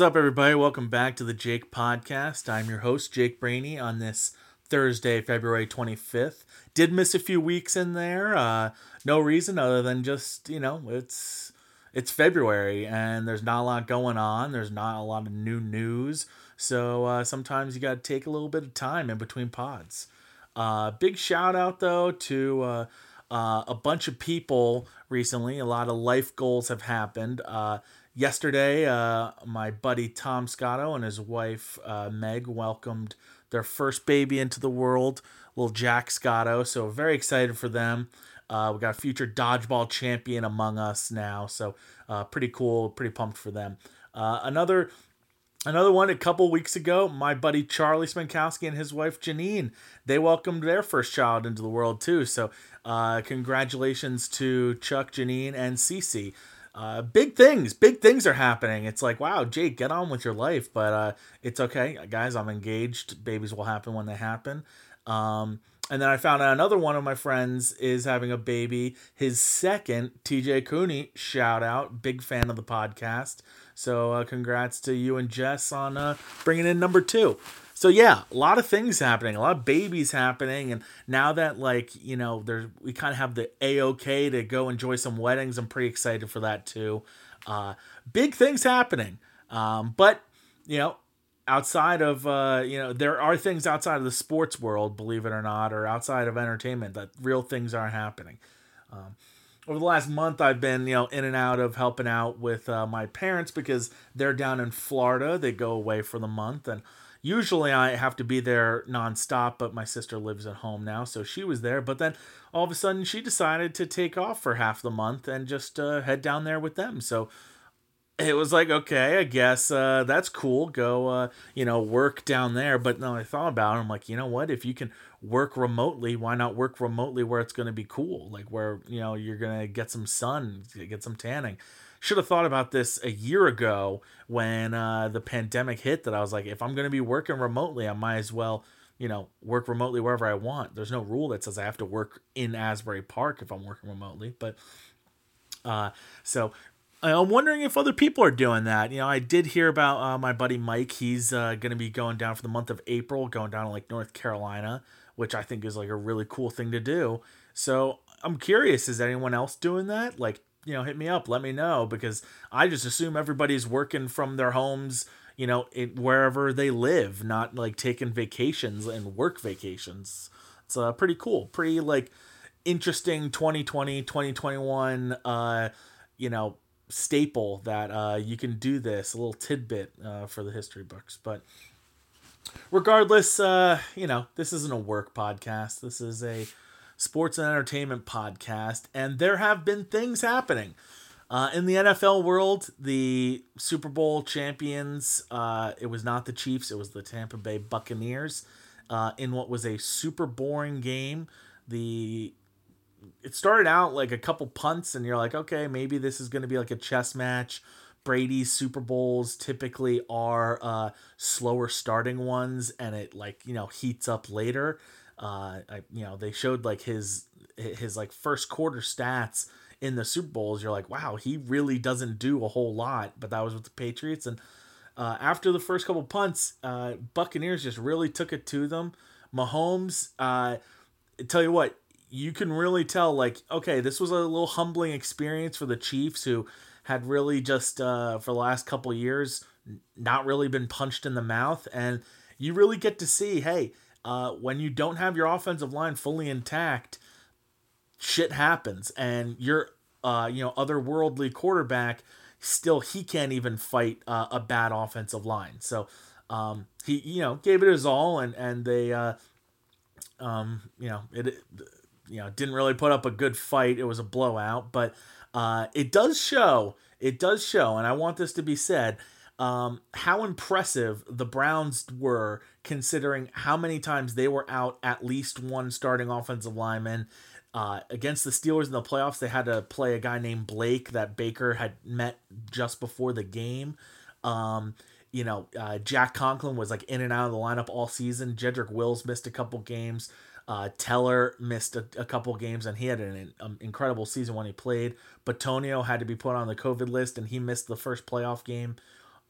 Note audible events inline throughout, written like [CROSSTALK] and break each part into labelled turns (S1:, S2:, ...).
S1: is up, everybody? Welcome back to the Jake Podcast. I'm your host, Jake Brainy, on this Thursday, February 25th. Did miss a few weeks in there. Uh, no reason other than just, you know, it's it's February and there's not a lot going on. There's not a lot of new news. So uh, sometimes you got to take a little bit of time in between pods. Uh, big shout out, though, to uh, uh, a bunch of people recently. A lot of life goals have happened. Uh, yesterday, uh, my buddy Tom Scotto and his wife uh, Meg welcomed their first baby into the world, little Jack Scotto. So very excited for them. Uh, we got a future dodgeball champion among us now, so uh, pretty cool. Pretty pumped for them. Uh, another Another one a couple weeks ago, my buddy Charlie Spankowski and his wife Janine, they welcomed their first child into the world too. So, uh, congratulations to Chuck, Janine, and Cece. Uh, big things, big things are happening. It's like, wow, Jake, get on with your life. But uh, it's okay, guys. I'm engaged. Babies will happen when they happen. Um, and then I found out another one of my friends is having a baby. His second, TJ Cooney, shout out, big fan of the podcast. So uh, congrats to you and Jess on uh, bringing in number two. So yeah, a lot of things happening, a lot of babies happening, and now that like you know, we kind of have the a okay to go enjoy some weddings. I'm pretty excited for that too. Uh, big things happening, um, but you know, outside of uh, you know, there are things outside of the sports world, believe it or not, or outside of entertainment that real things are happening. Um, over the last month i've been you know in and out of helping out with uh, my parents because they're down in florida they go away for the month and usually i have to be there nonstop but my sister lives at home now so she was there. But then all of a sudden she decided to take off for half the month and just uh, head down there with them. So it was like okay i guess uh, that's cool. Go uh, you know work down there. But no i thought about it i'm like you know what? If you can work remotely why not work remotely where it's going to be cool? Like where you know you're going to get some sun get some tanning should have thought about this a year ago when uh, the pandemic hit that i was like if i'm going to be working remotely i might as well you know work remotely wherever i want there's no rule that says i have to work in asbury park if i'm working remotely but uh, so I'm wondering if other people are doing that. You know, I did hear about uh, my buddy Mike. He's uh, going to be going down for the month of April, going down to like North Carolina which I think is like a really cool thing to do. So I'm curious, is anyone else doing that? Like, you know, hit me up, let me know because I just assume everybody's working from their homes, you know, it, wherever they live, not like taking vacations and work vacations. It's uh, pretty cool, pretty like interesting 2020, 2021, uh, you know, staple that uh, you can do this, a little tidbit uh, for the history books. But regardless, uh, you know, this isn't a work podcast. This is a sports and entertainment podcast, and there have been things happening. Uh, in the NFL world, the Super Bowl champions, uh, it was not the Chiefs, it was the Tampa Bay Buccaneers. Uh, in what was a super boring game, the it started out like a couple punts, and you're like, okay, maybe this is going to be like a chess match. Brady's Super Bowls typically are uh, slower starting ones, and it like you know heats up later. Uh, I, you know they showed like his his like first quarter stats in the Super Bowls. You're like, wow, he really doesn't do a whole lot. But that was with the Patriots, and uh, after the first couple punts, uh, Buccaneers just really took it to them. Mahomes, uh, tell you what, you can really tell like, okay, this was a little humbling experience for the Chiefs who had really just uh, for the last couple years not really been punched in the mouth, and you really get to see, hey, uh, when you don't have your offensive line fully intact, shit happens, and your uh, you know otherworldly quarterback still he can't even fight uh, a bad offensive line. So um, he you know gave it his all, and and they uh, um, you know it you know didn't really put up a good fight. It was a blowout, but uh, it does show, it does show, and I want this to be said, um, how impressive the Browns were considering how many times they were out at least one starting offensive lineman. Uh, against the Steelers in the playoffs, they had to play a guy named Blake that Baker had met just before the game. Um, you know, uh, Jack Conklin was like in and out of the lineup all season. Jedrick Wills missed a couple games. Uh, Teller missed a, a couple games and he had an, um, incredible season when he played. Bitonio had to be put on the COVID list and he missed the first playoff game.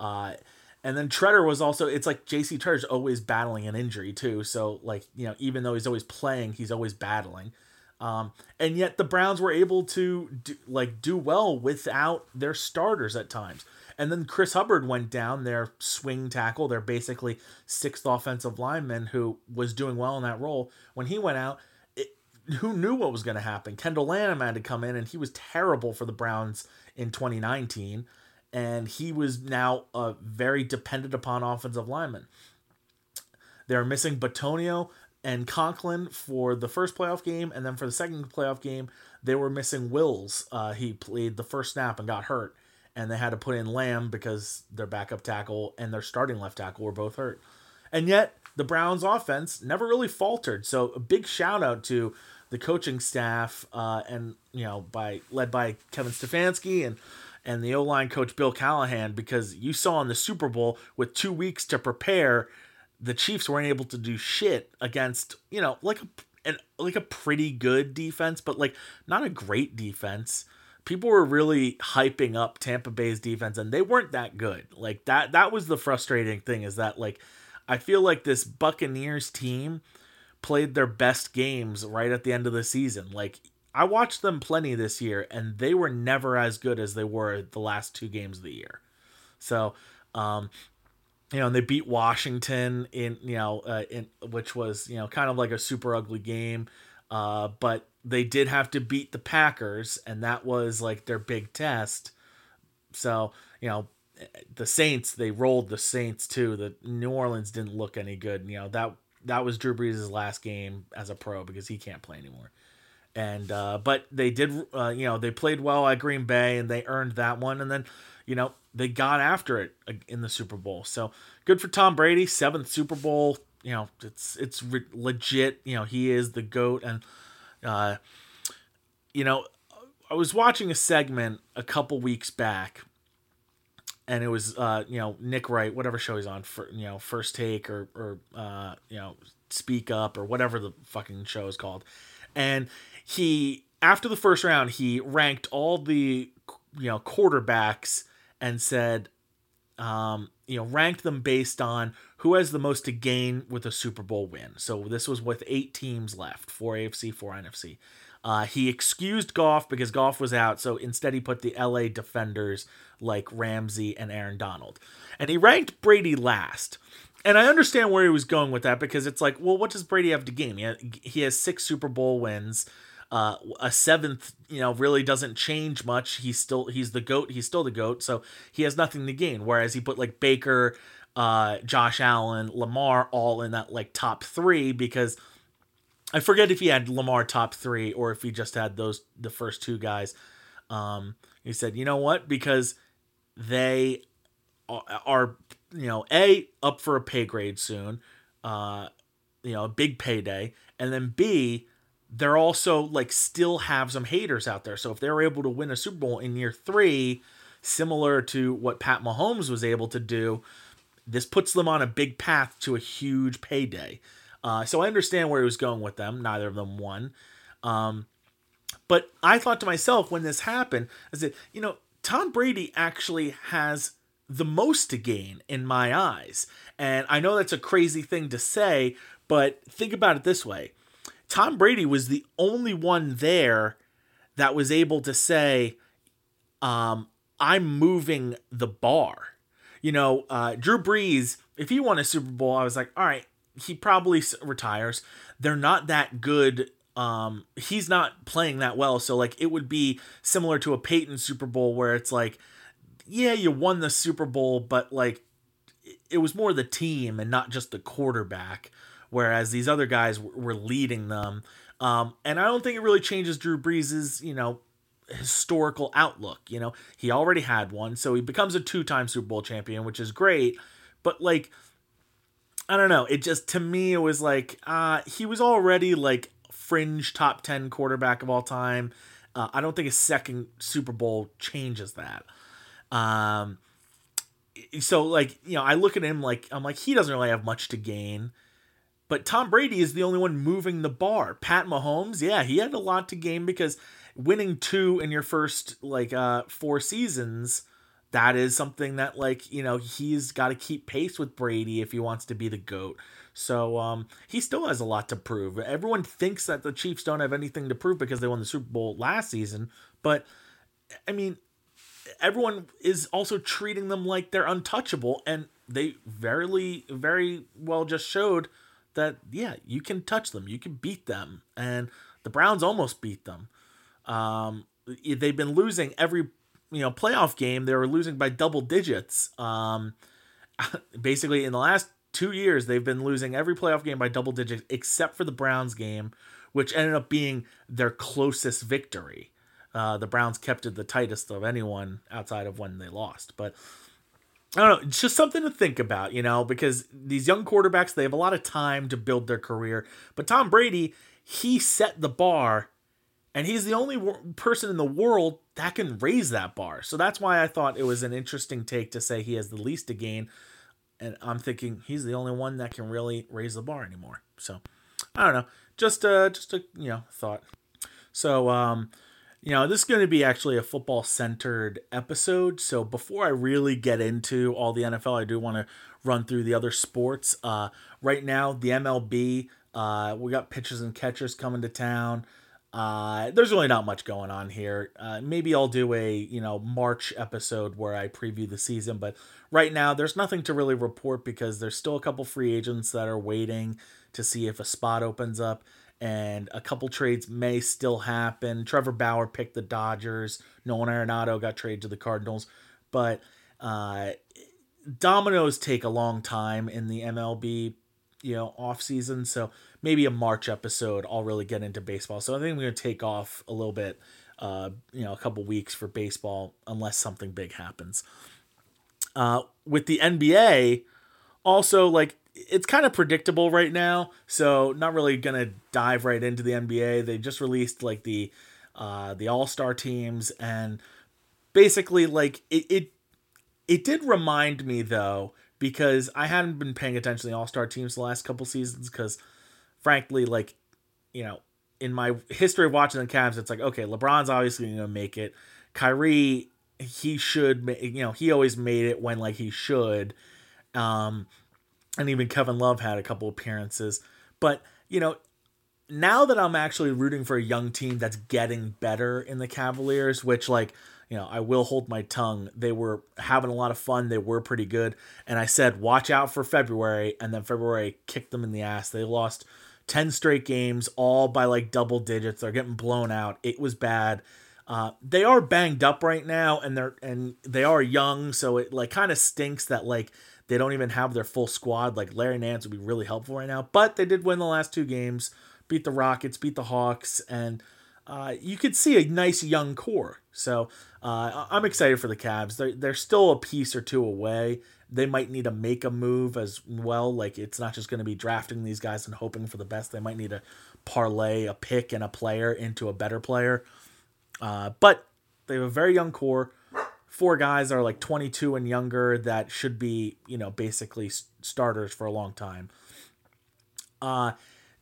S1: Uh, And then Tretter was also it's like JC Tretter's always battling an injury too. So like, you know, even though he's always playing, he's always battling. Um, and yet the Browns were able to do, like do well without their starters at times. And then Chris Hubbard went down, their swing tackle, their basically sixth offensive lineman who was doing well in that role. When he went out, it, who knew what was going to happen? Kendall Lamm had to come in, and he was terrible for the Browns in 2019. And he was now a very dependent upon offensive lineman. They're missing Bitonio and Conklin for the first playoff game, and then for the second playoff game, they were missing Wills. Uh, he played the first snap and got hurt and they had to put in Lamm because their backup tackle and their starting left tackle were both hurt. And yet, the Browns' offense never really faltered. So, a big shout out to the coaching staff uh, and you know by led by Kevin Stefanski and and the O line coach Bill Callahan because you saw in the Super Bowl with two weeks to prepare, the Chiefs weren't able to do shit against you know like a and like a pretty good defense, but like not a great defense people were really hyping up Tampa Bay's defense and they weren't that good. Like that that was the frustrating thing is that like I feel like this Buccaneers team played their best games right at the end of the season. Like I watched them plenty this year and they were never as good as they were the last two games of the year. So, um you know, and they beat Washington in, you know, uh, in which was, you know, kind of like a super ugly game. Uh, but they did have to beat the Packers, and that was like their big test. So, you know, the Saints, they rolled the Saints too. The New Orleans didn't look any good. You know, that that was Drew Brees' last game as a pro because he can't play anymore. And uh, but they did, uh, you know, they played well at Green Bay and they earned that one. And then, you know, they got after it in the Super Bowl. So good for Tom Brady, seventh Super Bowl. You know, it's it's re- legit. You know, he is the goat and uh, you know, I was watching a segment a couple weeks back, and it was uh, you know Nick Wright, whatever show he's on, for you know First Take or or uh, you know Speak Up or whatever the fucking show is called, and he after the first round he ranked all the you know quarterbacks and said um, you know ranked them based on who has the most to gain with a Super Bowl win. So this was with eight teams left, four AFC, four NFC. Uh, he excused Goff because Goff was out, so instead he put the LA defenders like Ramsey and Aaron Donald. And he ranked Brady last. And I understand where he was going with that because it's like, well, what does Brady have to gain? He, he has six Super Bowl wins. Uh, a seventh, you know, really doesn't change much. He's still he's the goat. He's still the goat, so he has nothing to gain. Whereas he put like Baker, uh, Josh Allen, Lamar all in that like top three because I forget if he had Lamar top three or if he just had those the first two guys. Um, he said, you know what? Because they are, you know, a up for a pay grade soon, uh, you know, a big payday, and then b they're also like still have some haters out there. So if they're able to win a Super Bowl in year three, similar to what Pat Mahomes was able to do, this puts them on a big path to a huge payday. Uh, so I understand where he was going with them. Neither of them won. Um, but I thought to myself when this happened, I said, you know, Tom Brady actually has the most to gain in my eyes. And I know that's a crazy thing to say, but think about it this way Tom Brady was the only one there that was able to say, um, I'm moving the bar. You know, uh, Drew Brees, if he won a Super Bowl, I was like, all right, he probably retires. They're not that good. Um, he's not playing that well. So, like, it would be similar to a Peyton Super Bowl where it's like, yeah, you won the Super Bowl, but like, it was more the team and not just the quarterback. Whereas these other guys were leading them. Um, and I don't think it really changes Drew Brees's, you know, historical outlook. You know, he already had one, so he becomes a two-time Super Bowl champion, which is great. But like, I don't know. It just to me it was like uh, he was already like fringe top ten quarterback of all time. Uh, I don't think a second Super Bowl changes that. Um, so like you know, I look at him like I'm like he doesn't really have much to gain. But Tom Brady is the only one moving the bar. Pat Mahomes, yeah, he had a lot to gain because winning two in your first like uh four seasons that is something that like you know he's got to keep pace with Brady if he wants to be the goat. So um, he still has a lot to prove. Everyone thinks that the Chiefs don't have anything to prove because they won the Super Bowl last season, but I mean, everyone is also treating them like they're untouchable, and they very, very well just showed that yeah, you can touch them, you can beat them, and the Browns almost beat them. Um, they've been losing every you know playoff game. They were losing by double digits. Um, [LAUGHS] basically, in the last two years, they've been losing every playoff game by double digits except for the Browns game, which ended up being their closest victory. Uh, the Browns kept it the tightest of anyone outside of when they lost. But I don't know, it's just something to think about, you know, because these young quarterbacks, they have a lot of time to build their career. But Tom Brady, he set the bar, and he's the only person in the world that can raise that bar. So that's why I thought it was an interesting take to say he has the least to gain. And I'm thinking he's the only one that can really raise the bar anymore. So I don't know, just uh, just a you know thought. So um, you know, this is going to be actually a football centered episode. So before I really get into all the NFL, I do want to run through the other sports. Uh, right now, the MLB, uh, we got pitchers and catchers coming to town. Uh, there's really not much going on here. Uh, maybe I'll do a you know March episode where I preview the season, but right now there's nothing to really report because there's still a couple free agents that are waiting to see if a spot opens up and a couple trades may still happen. Trevor Bauer picked the Dodgers. Nolan Arenado got traded to the Cardinals, but uh, dominoes take a long time in the MLB, you know, off season. So maybe a March episode, I'll really get into baseball. So I think I'm going to take off a little bit, uh, you know, a couple weeks for baseball unless something big happens. Uh, with the NBA, also like it's kind of predictable right now, so not really gonna dive right into the NBA. They just released like the uh, the All Star teams, and basically like it, it it did remind me though because I hadn't been paying attention to the All Star teams the last couple seasons because frankly like you know in my history of watching the Cavs, it's like okay, LeBron's obviously gonna make it. Kyrie, he should, you know, he always made it when like he should. Um, and even Kevin Love had a couple appearances. But, you know, now that I'm actually rooting for a young team that's getting better in the Cavaliers, which, like, you know, I will hold my tongue. They were having a lot of fun. They were pretty good. And I said, watch out for February. And then February kicked them in the ass. They lost 10 straight games, all by like double digits. They're getting blown out. It was bad. Uh, they are banged up right now and they're and they are young so it like kind of stinks that like they don't even have their full squad. Like Larry Nance would be really helpful right now. But they did win the last two games, beat the Rockets, beat the Hawks, and uh, you could see a nice young core. So uh, I'm excited for the Cavs. They're, they're still a piece or two away. They might need to make a move as well. Like it's not just going to be drafting these guys and hoping for the best. They might need to parlay a pick and a player into a better player. Uh, but they have a very young core four guys are like 22 and younger that should be, you know, basically starters for a long time. Uh,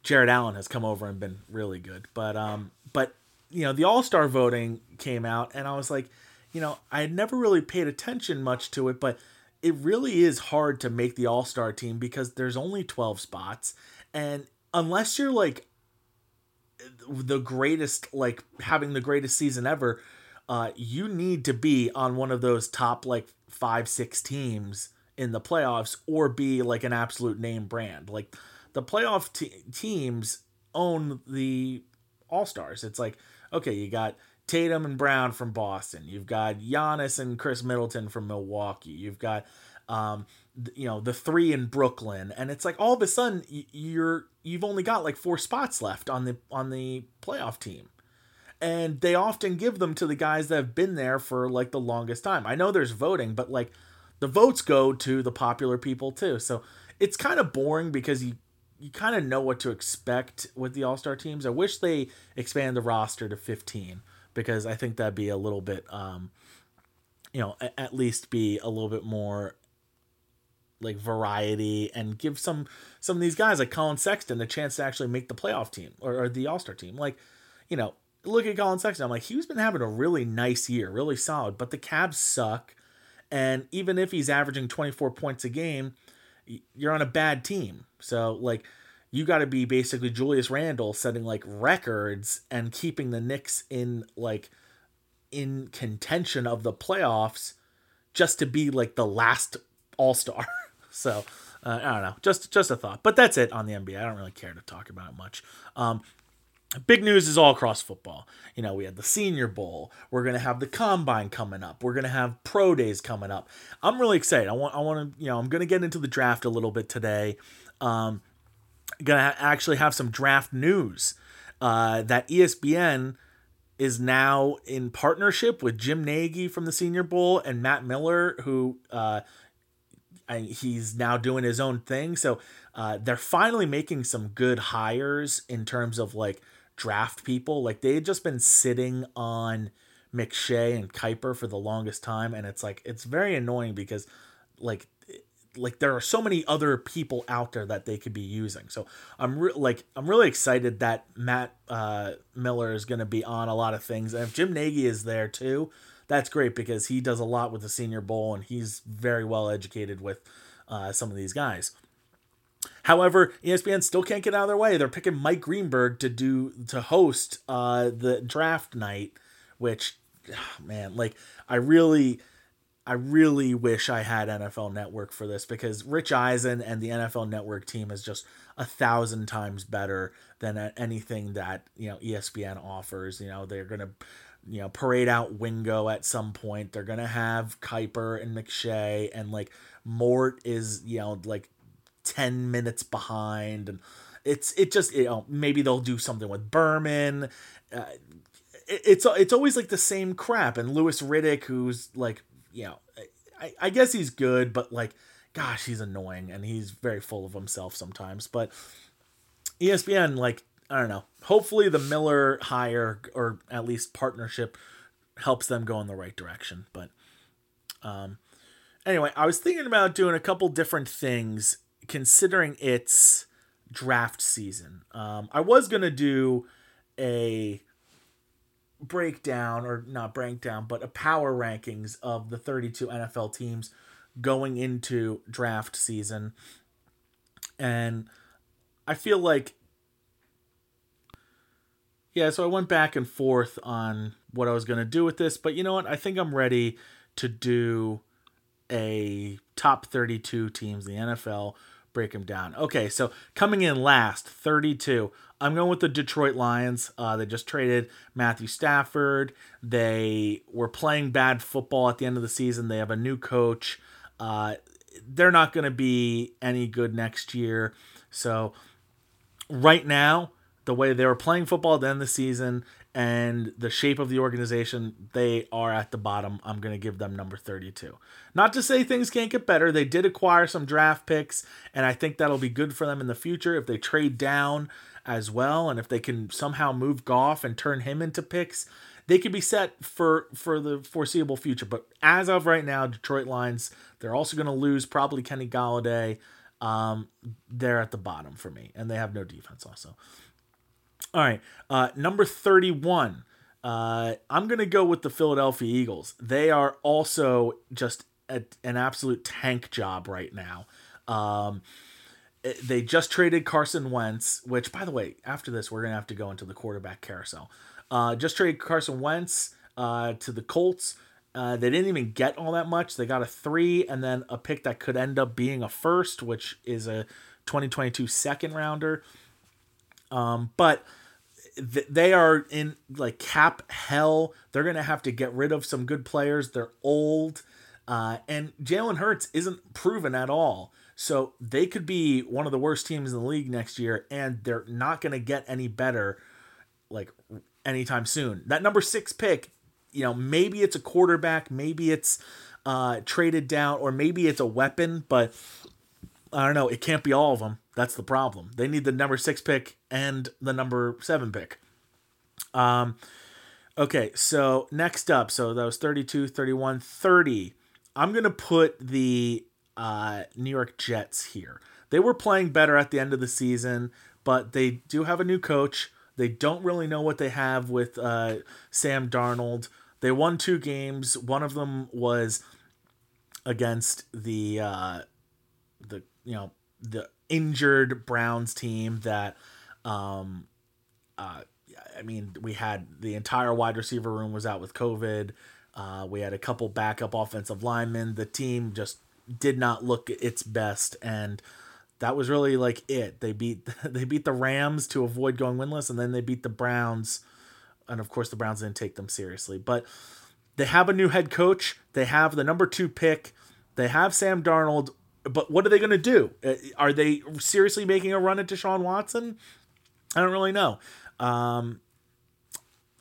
S1: Jarrett Allen has come over and been really good, but um, but you know, the All Star voting came out, and I was like, you know, I had never really paid attention much to it, but it really is hard to make the All Star team because there's only 12 spots, and unless you're like the greatest, like having the greatest season ever, uh, you need to be on one of those top like five, six teams in the playoffs or be like an absolute name brand. Like the playoff te- teams own the All Stars. It's like, okay, you got Tatum and Brown from Boston. You've got Giannis and Khris Middleton from Milwaukee. You've got, um, you know, the three in Brooklyn, and it's like all of a sudden you're you've only got like four spots left on the on the playoff team and they often give them to the guys that have been there for like the longest time. I know there's voting, but like the votes go to the popular people too. So it's kind of boring because you you kind of know what to expect with the All-Star teams. I wish they expand the roster to 15 because I think that'd be a little bit um you know, at least be a little bit more like variety and give some some of these guys like Collin Sexton a chance to actually make the playoff team or, or the All-Star team. Like, you know, look at Collin Sexton. I'm like, he's been having a really nice year, really solid, but the Cavs suck. And even if he's averaging 24 points a game, you're on a bad team. So, like, you got to be basically Julius Randle setting like records and keeping the Knicks in like in contention of the playoffs just to be like the last All Star. [LAUGHS] so uh, I don't know, just just a thought. But that's it on the NBA. I don't really care to talk about it much. Um, big news is all across football. You know, we had the Senior Bowl. We're gonna have the Combine coming up. We're gonna have Pro Days coming up. I'm really excited. I want I want to you know I'm gonna get into the draft a little bit today. Um, gonna actually have some draft news. Uh, that ESPN is now in partnership with Jim Nagy from the Senior Bowl and Matt Miller, who uh, he's now doing his own thing. So uh, they're finally making some good hires in terms of like draft people. Like they had just been sitting on McShay and Kiper for the longest time, and it's like it's very annoying because like like there are so many other people out there that they could be using. So I'm re- like I'm really excited that Matt uh, Miller is going to be on a lot of things, and if Jim Nagy is there too, that's great because he does a lot with the Senior Bowl and he's very well educated with uh, some of these guys. However, ESPN still can't get out of their way. They're picking Mike Greenberg to do to host uh, the draft night, which, oh, man, like I really I really wish I had NFL Network for this because Rich Eisen and the NFL Network team is just a thousand times better than anything that you know ESPN offers. You know they're gonna you know parade out Wingo at some point. They're gonna have Kiper and McShay and like Mort is you know like ten minutes behind and it's it just you know maybe they'll do something with Berman. Uh, it's it's always like the same crap and Louis Riddick who's like you know, I, I guess he's good, but like, gosh, he's annoying and he's very full of himself sometimes. But ESPN, like, I don't know. Hopefully, the Miller hire or at least partnership helps them go in the right direction. But um, anyway, I was thinking about doing a couple different things considering it's draft season. Um, I was gonna do a breakdown or not breakdown, but a power rankings of the 32 NFL teams going into draft season. And I feel like yeah, so I went back and forth on what I was going to do with this, but you know what? I think I'm ready to do a top 32 teams in the NFL, break them down. Okay, so coming in last, 32. I'm going with the Detroit Lions. Uh, they just traded Matthew Stafford. They were playing bad football at the end of the season. They have a new coach. Uh, they're not going to be any good next year. So, right now, the way they were playing football at the end of the season and the shape of the organization, they are at the bottom. I'm going to give them number 32. Not to say things can't get better. They did acquire some draft picks, and I think that'll be good for them in the future if they trade down as well. And if they can somehow move Goff and turn him into picks, they could be set for for the foreseeable future. But as of right now, Detroit Lions, they're also going to lose probably Kenny Golladay. Um, they're at the bottom for me, and they have no defense also. All right, uh, number thirty-one. Uh, I'm going to go with the Philadelphia Eagles. They are also just a, an absolute tank job right now. Um, they just traded Carson Wentz, which, by the way, after this, we're going to have to go into the quarterback carousel. Uh, just traded Carson Wentz uh, to the Colts. Uh, they didn't even get all that much. They got a three and then a pick that could end up being a first, which is a 2022 second rounder. Um, but they are in like cap hell. They're going to have to get rid of some good players. They're old. Uh, and Jalen Hurts isn't proven at all. So they could be one of the worst teams in the league next year, and they're not going to get any better like anytime soon. That number six pick, you know, maybe it's a quarterback, maybe it's uh, traded down, or maybe it's a weapon, but I don't know. It can't be all of them. That's the problem. They need the number six pick and the number seven pick. Um, okay, so next up, so that was 32, 31, 30. I'm going to put the uh, New York Jets here. They were playing better at the end of the season, but they do have a new coach. They don't really know what they have with uh, Sam Darnold. They won two games. One of them was against the uh, the you know the injured Browns team that um uh I mean we had the entire wide receiver room was out with COVID. Uh, we had a couple backup offensive linemen. The team just did not look its best and that was really like it. They beat [LAUGHS] they beat the Rams to avoid going winless and then they beat the Browns and of course the Browns didn't take them seriously. But they have a new head coach. They have the number 2 pick. They have Sam Darnold but what are they going to do? Uh, are they seriously making a run at Deshaun Watson? I don't really know. Um,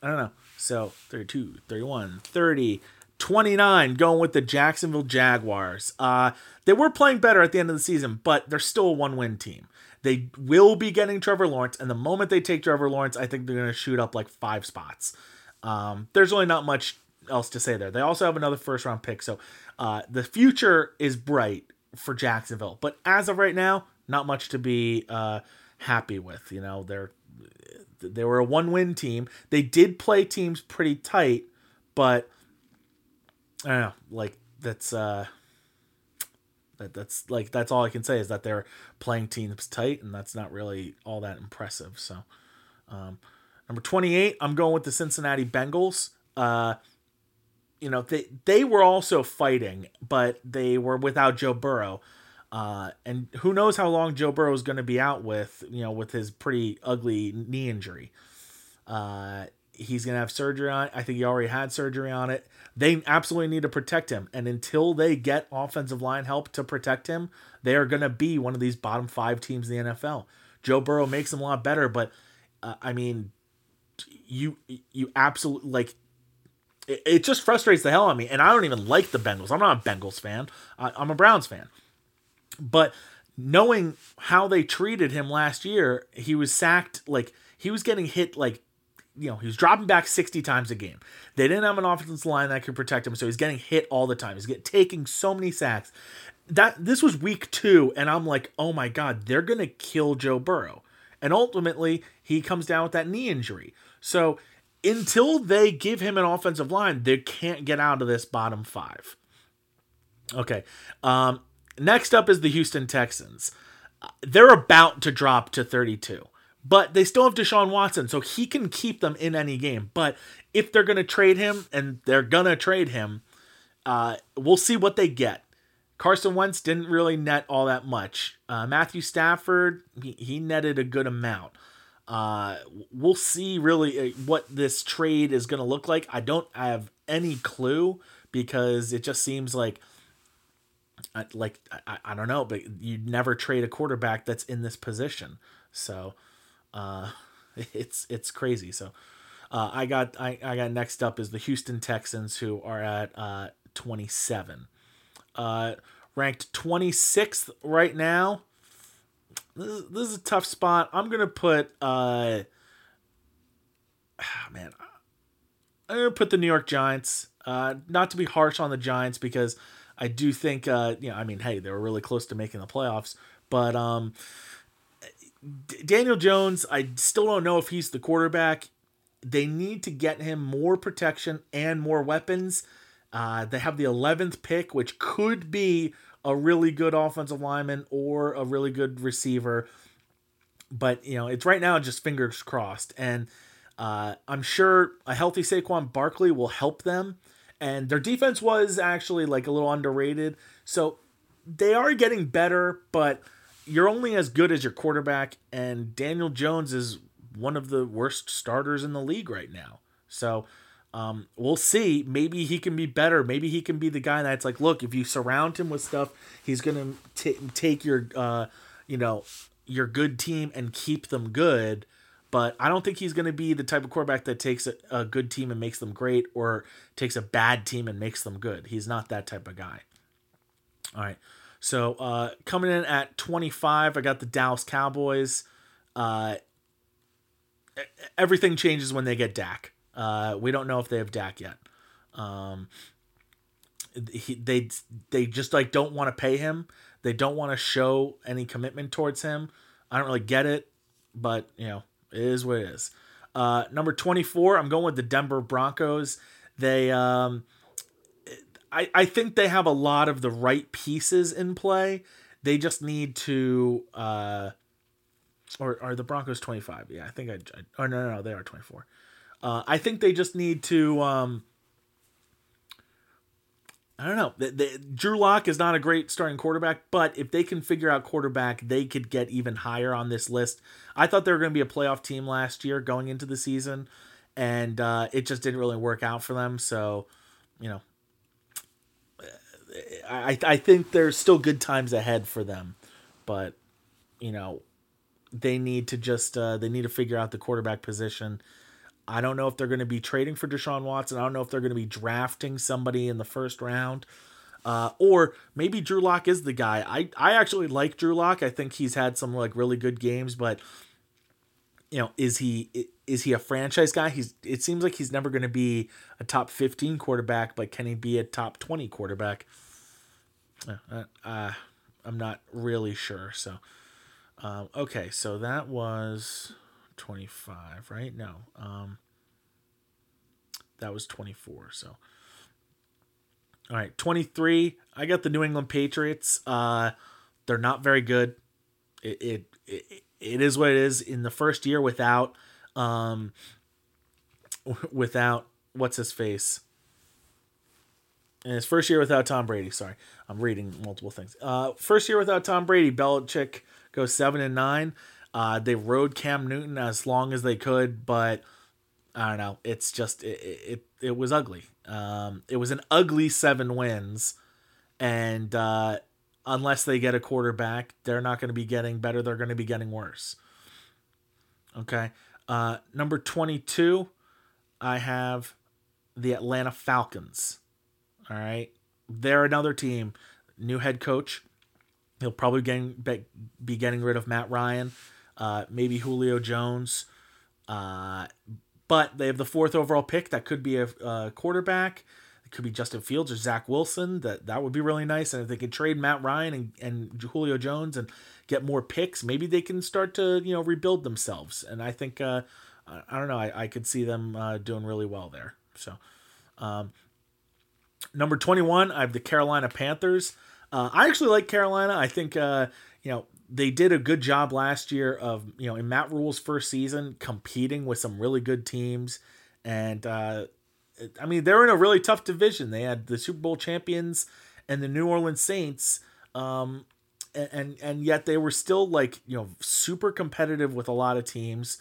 S1: I don't know. So 32, 31, 30, 29 going with the Jacksonville Jaguars. Uh, they were playing better at the end of the season, but they're still a one win team. They will be getting Trevor Lawrence, and the moment they take Trevor Lawrence, I think they're going to shoot up like five spots. Um, there's really not much else to say there. They also have another first round pick, so uh, the future is bright for Jacksonville. But as of right now, not much to be uh, happy with. You know, they're they were a one win team. They did play teams pretty tight, but I don't know, like that's uh that that's like that's all I can say is that they're playing teams tight, and that's not really all that impressive. So, um, number twenty eight, I'm going with the Cincinnati Bengals. Uh, you know they they were also fighting, but they were without Joe Burrow. Uh, and who knows how long Joe Burrow is going to be out with, you know, with his pretty ugly knee injury. Uh, he's going to have surgery on it. I think he already had surgery on it. They absolutely need to protect him. And until they get offensive line help to protect him, they are going to be one of these bottom five teams in the NFL. Joe Burrow makes them a lot better, but uh, I mean, you you absolutely like it, it just frustrates the hell out of me. And I don't even like the Bengals. I'm not a Bengals fan. I, I'm a Browns fan. But knowing how they treated him last year, he was sacked like he was getting hit like you know, he was dropping back 60 times a game. They didn't have an offensive line that could protect him, so he's getting hit all the time. He's getting taking so many sacks. That this was week 2 and I'm like, "Oh my god, they're to kill Joe Burrow." And ultimately, he comes down with that knee injury. So, until they give him an offensive line, they can't get out of this bottom 5. Okay. Um Next up is the Houston Texans. They're about to drop to 32, but they still have Deshaun Watson, so he can keep them in any game. But if they're going to trade him, and they're going to trade him, uh, we'll see what they get. Carson Wentz didn't really net all that much. Uh, Matthew Stafford, he, he, netted a good amount. Uh, we'll see really uh, what this trade is going to look like. I don't have any clue because it just seems like like I, I don't know, but you never trade a quarterback that's in this position. So uh, [LAUGHS] it's it's crazy. So uh, I got I, I got next up is the Houston Texans who are at uh, 27. Uh, ranked 26th right now. This is, this is a tough spot. I'm gonna put uh oh, man. I'm gonna put the New York Giants. Uh, not to be harsh on the Giants because I do think, uh, you know, I mean, hey, they were really close to making the playoffs, but um, D- Daniel Jones, I still don't know if he's the quarterback. They need to get him more protection and more weapons. Uh, they have the 11th pick, which could be a really good offensive lineman or a really good receiver. But, you know, it's right now just fingers crossed. And uh, I'm sure a healthy Saquon Barkley will help them and their defense was actually like a little underrated. So they are getting better, but you're only as good as your quarterback, and Daniel Jones is one of the worst starters in the league right now. So um, we'll see. Maybe he can be better. Maybe he can be the guy that's like, look, if you surround him with stuff, he's gonna t- take your, uh, you know, your good team and keep them good but I don't think he's to be the type of quarterback that takes a, a, good team and makes them great or takes a bad team and makes them good. He's not that type of guy. All right. So uh, coming in at 25, I got the Dallas Cowboys. Uh, everything changes when they get Dak. Uh, we don't know if they have Dak yet. Um, he, they they just like don't want to pay him. They don't want to show any commitment towards him. I don't really get it, but you know it is what it is. Uh, number 24, I'm going with the Denver Broncos. They, um, I, I think they have a lot of the right pieces in play. They just need to uh or are the Broncos 25? Yeah, I think I, I oh no, no, no, they are 24. Uh, I think they just need to um I don't know. The, the, Drew Lock is not a great starting quarterback, but if they can figure out quarterback, they could get even higher on this list. I thought they were going to be a playoff team last year going into the season, and uh, it just didn't really work out for them. So, you know, I I think there's still good times ahead for them, but you know, they need to just uh, they need to figure out the quarterback position I don't know if they're going to be trading for Deshaun Watson. I don't know if they're going to be drafting somebody in the first round. Uh, or maybe Drew Lock is the guy. I, I actually like Drew Lock. I think he's had some like really good games, but you know, is he is he a franchise guy? He's it seems like he's never going to be a top 15 quarterback, but can he be a top 20 quarterback? Uh, uh, I'm not really sure. So, um, okay, so that was 25, right? No. Um, that was 24. So, all right, 23. I got the New England Patriots. Uh, they're not very good. It, it, it, it is what it is in the first year without, um, [LAUGHS] without what's his face. In his first year without Tom Brady, sorry, I'm reading multiple things. Uh, first year without Tom Brady, Belichick goes seven and nine. Uh, they rode Cam Newton as long as they could, but I don't know. It's just it it, it was ugly. Um, it was an ugly seven wins, and uh, unless they get a quarterback, they're not going to be getting better. They're going to be getting worse. Okay. Uh, number twenty-two, I have the Atlanta Falcons. All right, they're another team. New head coach. He'll probably getting, be getting rid of Matt Ryan uh, maybe Julio Jones. Uh, but they have the fourth overall pick. That could be a, a, quarterback. It could be Justin Fields or Zach Wilson. That that would be really nice. And if they could trade Matt Ryan and, and Julio Jones and get more picks, maybe they can start to you know rebuild themselves. And I think uh, I don't know. I, I could see them uh, doing really well there. So um, number twenty one, I have the Carolina Panthers. Uh, I actually like Carolina. I think uh, you know they did a good job last year of you know in Matt Rhule's first season competing with some really good teams, and uh, I mean they're in a really tough division. They had the Super Bowl champions and the New Orleans Saints, um, and, and and yet they were still like you know super competitive with a lot of teams.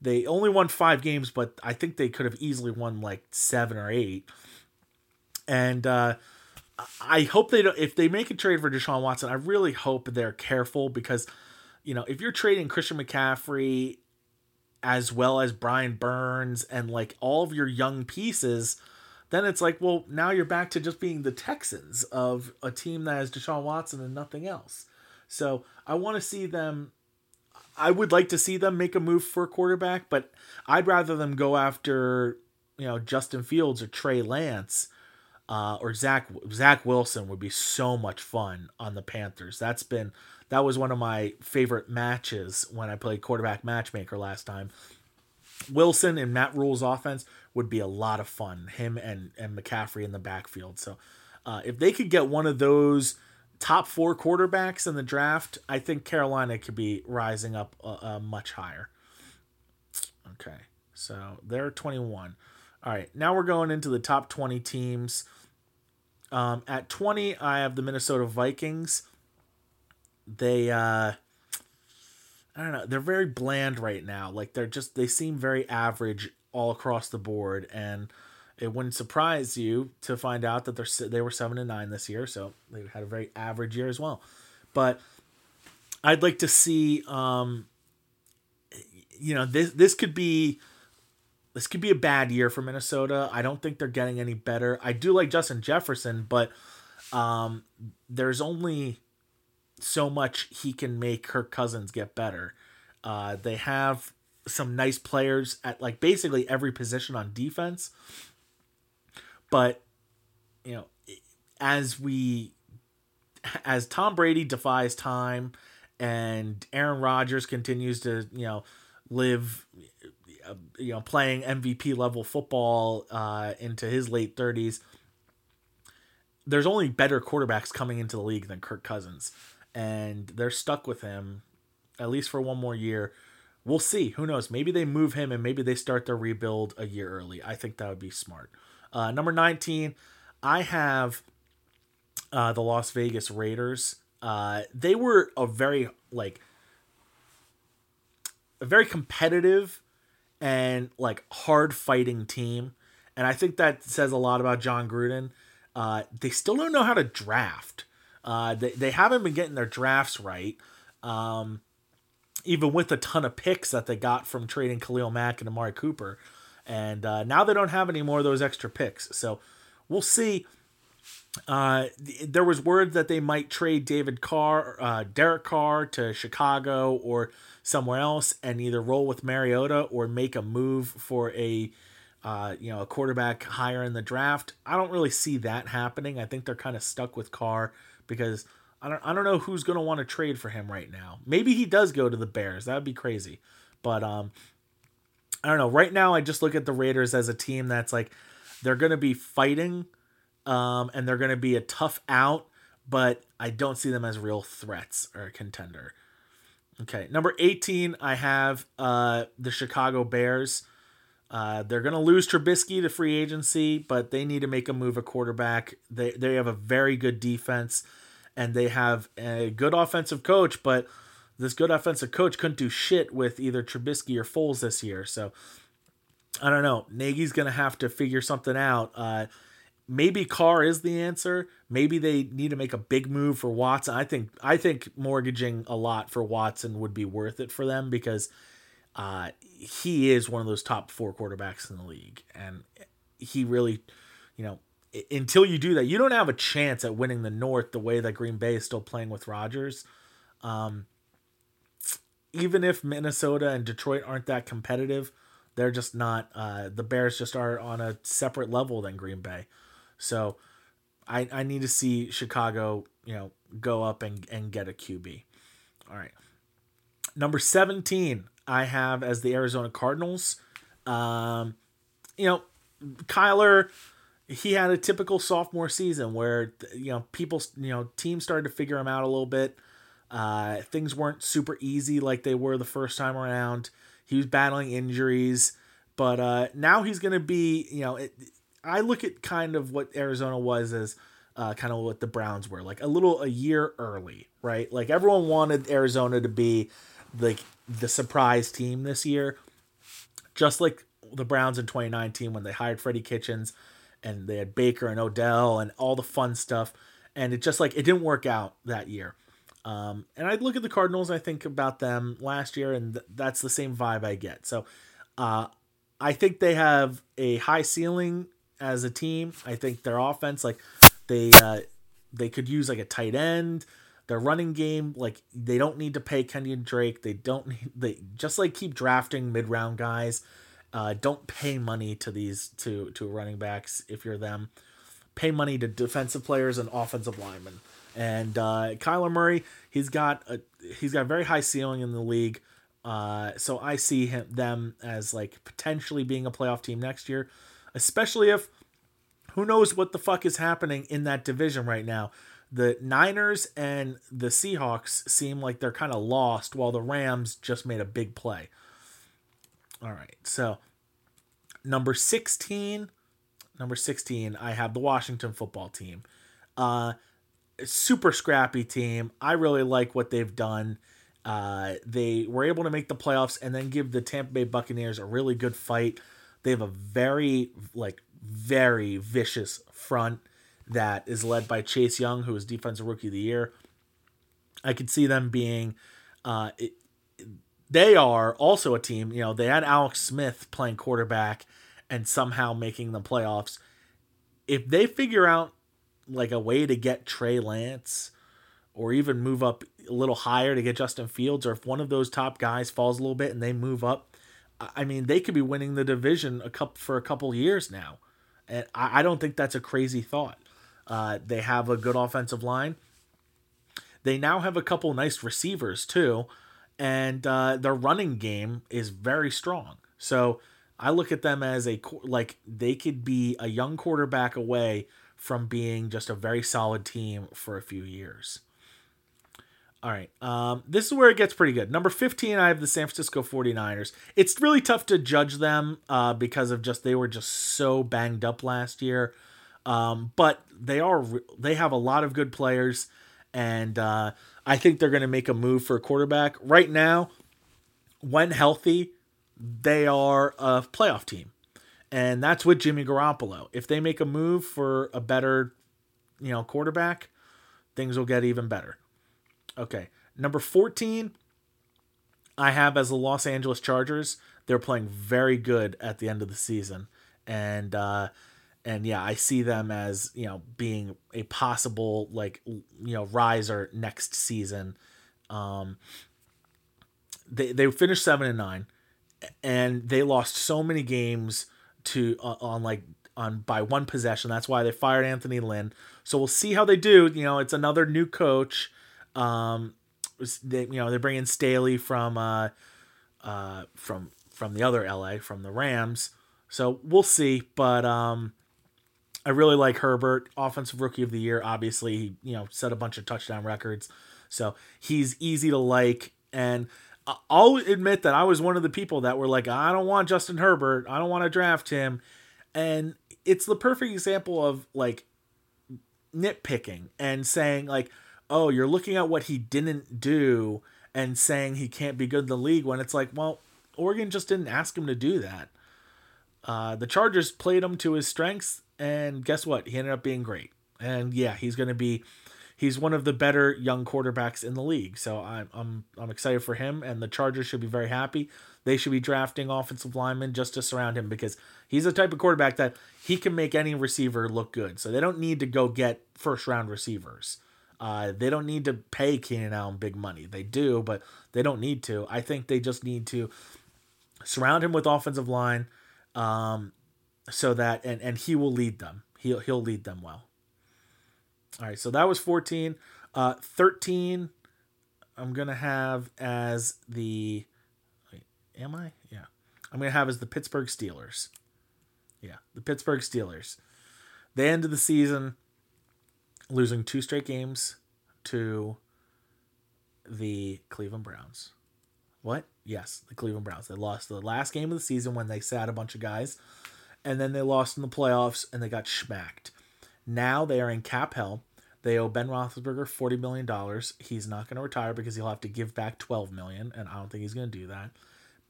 S1: They only won five games, but I think they could have easily won like seven or eight. And uh, I hope they don't. If they make a trade for Deshaun Watson, I really hope they're careful because, you know, if you're trading Christian McCaffrey as well as Brian Burns and like all of your young pieces, then it's like, well, now you're back to just being the Texans of a team that has Deshaun Watson and nothing else. So I want to see them. I would like to see them make a move for a quarterback, but I'd rather them go after, you know, Justin Fields or Trey Lance uh, or Zach Zach Wilson would be so much fun on the Panthers. That's been that was one of my favorite matches when I played quarterback matchmaker last time. Wilson and Matt Rhule's offense would be a lot of fun. Him and and McCaffrey in the backfield. So uh, if they could get one of those top four quarterbacks in the draft, I think Carolina could be rising up uh, uh, much higher. Okay, so they're twenty one. All right, now we're going into the top 20 teams. Um, at 20, I have the Minnesota Vikings. They, uh, I don't know, they're very bland right now. Like they're just, they seem very average all across the board. And it wouldn't surprise you to find out that they're, they were 7 and 9 this year. So they had a very average year as well. But I'd like to see, um, you know, this, this could be, this could be a bad year for Minnesota. I don't think they're getting any better. I do like Justin Jefferson, but um, there's only so much he can make Kirk Cousins get better. Uh, they have some nice players at like basically every position on defense, but you know, as we as Tom Brady defies time and Aaron Rodgers continues to you know live you know playing MVP level football uh, into his late 30s there's only better quarterbacks coming into the league than Kirk Cousins, and they're stuck with him at least for one more year. We'll see. Who knows? Maybe they move him and maybe they start their rebuild a year early. I think that would be smart. Uh, number 19, I have uh, the Las Vegas Raiders. Uh, they were a very like a very competitive and like hard fighting team, and I think that says a lot about Jon Gruden. Uh, they still don't know how to draft. Uh, they they haven't been getting their drafts right. Um, even with a ton of picks that they got from trading Khalil Mack and Amari Cooper. And uh, now they don't have any more of those extra picks. So we'll see. Uh, there was word that they might trade David Carr, uh, Derek Carr to Chicago or somewhere else, and either roll with Mariota or make a move for a, uh, you know, a quarterback higher in the draft. I don't really see that happening. I think they're kind of stuck with Carr because I don't I don't know who's going to want to trade for him right now. Maybe he does go to the Bears. That would be crazy. But um I don't know. Right now I just look at the Raiders as a team that's like they're going to be fighting um and they're going to be a tough out, but I don't see them as real threats or a contender. Okay, number 18 I have uh the Chicago Bears. Uh, they're going to lose Trubisky to free agency, but they need to make a move a quarterback. They they have a very good defense and they have a good offensive coach, but this good offensive coach couldn't do shit with either Trubisky or Foles this year. So I don't know. Nagy's gonna have to figure something out. Uh, maybe Carr is the answer. Maybe they need to make a big move for Watson. I think I think mortgaging a lot for Watson would be worth it for them because uh, he is one of those top four quarterbacks in the league, and he really, you know, until you do that, you don't have a chance at winning the North the way that Green Bay is still playing with Rodgers. Um, even if Minnesota and Detroit aren't that competitive, they're just not. Uh, the Bears just are on a separate level than Green Bay. So I, I need to see Chicago, you know, go up and, and get a QB. All right. Number 17, I have as the Arizona Cardinals. Um, you know, Kyler he had a typical sophomore season where you know people you know teams started to figure him out a little bit uh, things weren't super easy like they were the first time around he was battling injuries but uh, now he's going to be you know it, i look at kind of what arizona was as uh, kind of what the browns were like a little a year early right like everyone wanted arizona to be like the surprise team this year just like the browns in 2019 when they hired freddie kitchens and they had Baker and Odell and all the fun stuff. And it just like it didn't work out that year. Um, and I look at the Cardinals, I think about them last year, and th- that's the same vibe I get. So uh, I think they have a high ceiling as a team. I think their offense, like they uh, they could use like a tight end. Their running game, like they don't need to pay Kenyan Drake. They don't need they just like keep drafting mid round guys. Uh, don't pay money to these to to running backs if you're them. Pay money to defensive players and offensive linemen. And uh, Kyler Murray, he's got a he's got a very high ceiling in the league. Uh, so I see him them as like potentially being a playoff team next year, especially if who knows what the fuck is happening in that division right now. The Niners and the Seahawks seem like they're kind of lost, while the Rams just made a big play. All right, so number 16 number 16 i have the washington football team uh super scrappy team i really like what they've done uh they were able to make the playoffs and then give the tampa bay buccaneers a really good fight they have a very like very vicious front that is led by chase young who is defensive rookie of the year i could see them being uh it, they are also a team. You know, they had Alex Smith playing quarterback and somehow making the playoffs. If they figure out like a way to get Trey Lance or even move up a little higher to get Justin Fields, or if one of those top guys falls a little bit and they move up, I mean, they could be winning the division a couple for a couple years now. And I, I don't think that's a crazy thought. Uh, they have a good offensive line. They now have a couple nice receivers too and uh, their running game is very strong. So I look at them as a like they could be a young quarterback away from being just a very solid team for a few years. All right. Um, this is where it gets pretty good. Number 15, I have the San Francisco 49ers. It's really tough to judge them uh, because of just they were just so banged up last year. Um, but they are they have a lot of good players, and uh, I think they're going to make a move for a quarterback. Right now, when healthy, they are a playoff team, and that's with Jimmy Garoppolo. If they make a move for a better, you know, quarterback, things will get even better. Okay. Number 14, I have as the Los Angeles Chargers. They're playing very good at the end of the season. And uh and yeah, I see them as, you know, being a possible like you know, riser next season. Um they they finished 7 and 9 and they lost so many games to uh, on like on by one possession. That's why they fired Anthony Lynn. So we'll see how they do. You know, it's another new coach. Um, they you know they're bringing Staley from uh, uh, from from the other LA from the Rams. So we'll see, but um, I really like Herbert, offensive rookie of the year. Obviously, he you know set a bunch of touchdown records, so he's easy to like. And I'll admit that I was one of the people that were like, I don't want Justin Herbert, I don't want to draft him, and it's the perfect example of like nitpicking and saying like oh, you're looking at what he didn't do and saying he can't be good in the league when it's like, well, Oregon just didn't ask him to do that. Uh, the Chargers played him to his strengths, and guess what? He ended up being great. And yeah, he's going to be he's one of the better young quarterbacks in the league. So I'm I'm I'm excited for him, and the Chargers should be very happy. They should be drafting offensive linemen just to surround him because he's the type of quarterback that he can make any receiver look good. So they don't need to go get first round receivers. Uh, they don't need to pay Keenan Allen big money. They do, but they don't need to. I think they just need to surround him with offensive line, um, so that and and he will lead them. He'll he'll lead them well. All right, so that was fourteen. Uh, thirteen. I'm gonna have as the. Wait, am I? Yeah, I'm gonna have as the Pittsburgh Steelers. Yeah, the Pittsburgh Steelers. They ended the season losing two straight games to the Cleveland Browns. What? Yes, the Cleveland Browns. They lost the last game of the season when they sat a bunch of guys, and then they lost in the playoffs and they got schmacked. Now they are in cap hell. They owe Ben Roethlisberger forty million dollars. He's not going to retire because he'll have to give back twelve million, and I don't think he's going to do that.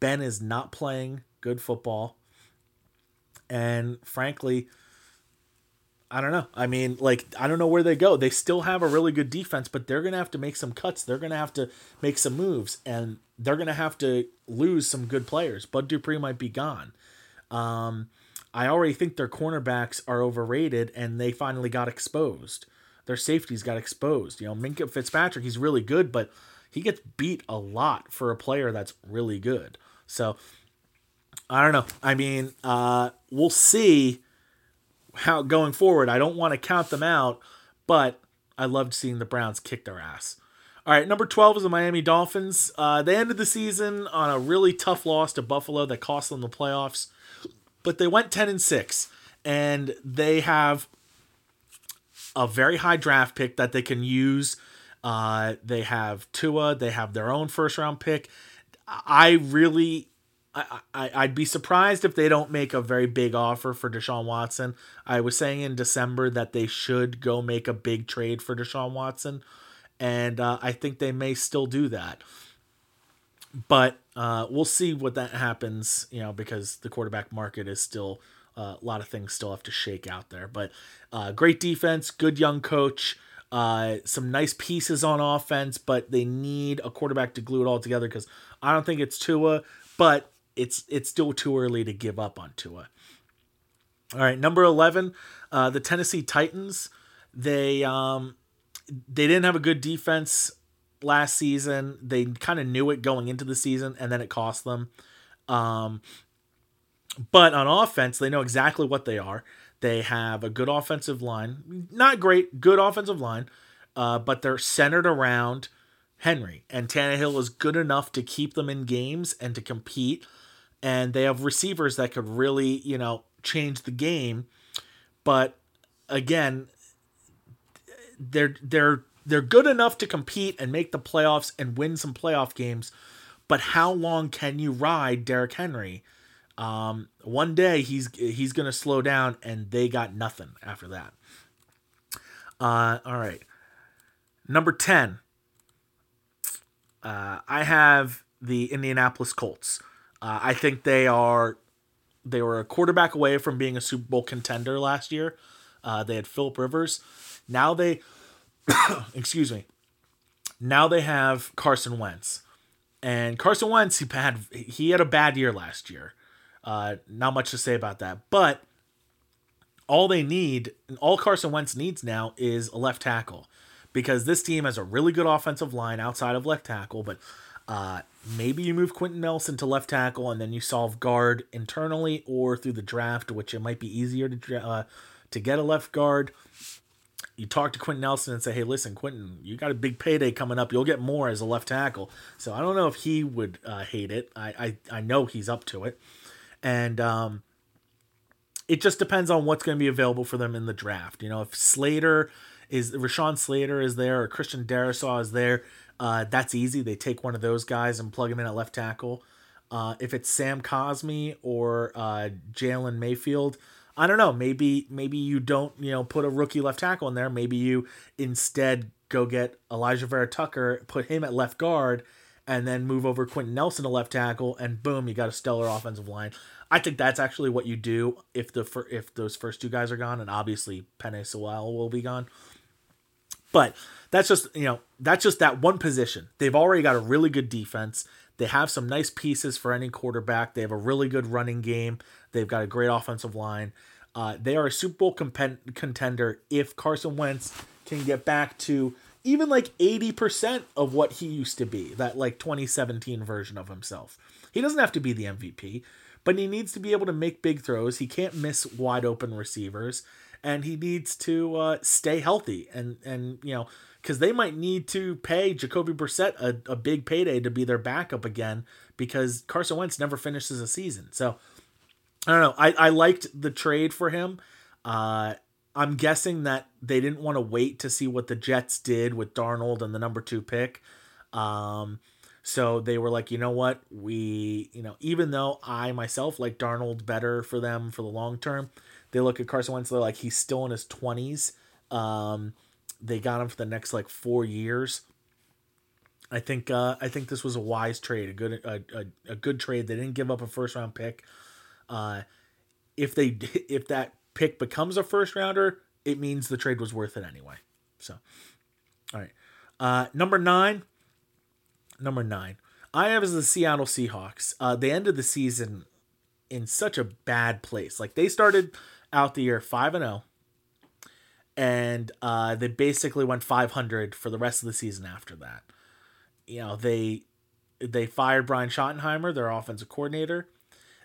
S1: Ben is not playing good football, and frankly, I don't know. I mean, like, I don't know where they go. They still have a really good defense, but they're going to have to make some cuts. They're going to have to make some moves, and they're going to have to lose some good players. Bud Dupree might be gone. Um, I already think their cornerbacks are overrated, and they finally got exposed. Their safeties got exposed. You know, Minkah Fitzpatrick, he's really good, but he gets beat a lot for a player that's really good. So, I don't know. I mean, uh, we'll see how going forward. I don't want to count them out, but I loved seeing the Browns kick their ass. All right, number 12 is the Miami Dolphins. Uh, they ended the season on a really tough loss to Buffalo that cost them the playoffs, but they went 10 and 6, and they have a very high draft pick that they can use. Uh, they have Tua, they have their own first round pick. I really I, I I'd be surprised if they don't make a very big offer for Deshaun Watson. I was saying in December that they should go make a big trade for Deshaun Watson, and uh, I think they may still do that. But uh, we'll see what that happens, you know, because the quarterback market is still uh, a lot of things still have to shake out there. But uh, great defense, good young coach. Uh, some nice pieces on offense, but they need a quarterback to glue it all together because I don't think it's Tua, but it's it's still too early to give up on Tua. All right, number eleven, uh, the Tennessee Titans. They um, they didn't have a good defense last season. They kind of knew it going into the season, and then it cost them. Um, but on offense, they know exactly what they are. They have a good offensive line, not great, good offensive line, uh, but they're centered around Henry. And Tannehill is good enough to keep them in games and to compete and they have receivers that could really, you know, change the game. But again, they're they're they're good enough to compete and make the playoffs and win some playoff games, but how long can you ride Derrick Henry? Um, one day he's he's gonna slow down, and they got nothing after that. Uh, all right, number ten. Uh, I have the Indianapolis Colts. Uh, I think they are they were a quarterback away from being a Super Bowl contender last year. Uh, they had Philip Rivers. Now they, [COUGHS] excuse me, now they have Carson Wentz, and Carson Wentz he had he had a bad year last year. Uh, not much to say about that, but all they need, all Carson Wentz needs now is a left tackle, because this team has a really good offensive line outside of left tackle, but uh, maybe you move Quenton Nelson to left tackle and then you solve guard internally or through the draft, which it might be easier to uh, to get a left guard. You talk to Quenton Nelson and say, "Hey, listen, Quenton, you got a big payday coming up. You'll get more as a left tackle." So I don't know if he would uh, hate it. I, I I know he's up to it, and um, it just depends on what's going to be available for them in the draft. You know, if Slater is Rashawn Slater is there or Christian Darrisaw is there, uh, that's easy. They take one of those guys and plug him in at left tackle. Uh, if it's Sam Cosmi or uh, Jalen Mayfield, I don't know. Maybe maybe you don't you know put a rookie left tackle in there. Maybe you instead go get Alijah Vera Tucker, put him at left guard, and then move over Quenton Nelson to left tackle, and boom, you got a stellar offensive line. I think that's actually what you do if the if those first two guys are gone, and obviously Penei Sewell will be gone. But that's just you know that's just that one position. They've already got a really good defense. They have some nice pieces for any quarterback. They have a really good running game. They've got a great offensive line. Uh, they are a Super Bowl contender if Carson Wentz can get back to even like 80% of what he used to be, that like 2017 version of himself. He doesn't have to be the MVP, but he needs to be able to make big throws. He can't miss wide open receivers, and he needs to uh, stay healthy and and you know because they might need to pay Jacoby Brissett a, a big payday to be their backup again because Carson Wentz never finishes a season. So I don't know. I, I liked the trade for him. Uh, I'm guessing that they didn't want to wait to see what the Jets did with Darnold and the number two pick. Um, so they were like, you know what? We, you know, even though I myself like Darnold better for them for the long term, they look at Carson Wentz, they're like, he's still in his 20s. Um, they got him for the next like four years. I think uh, I think this was a wise trade, a good a, a, a good trade. They didn't give up a first round pick. Uh, if they [LAUGHS] if that pick becomes a first rounder, it means the trade was worth it anyway. So, all right, uh, number nine. Number nine, I have is the Seattle Seahawks. Uh, they ended the season in such a bad place. Like they started out the year five and zero, oh, and uh, they basically went 500 for the rest of the season after that. You know, they they fired Brian Schottenheimer, their offensive coordinator.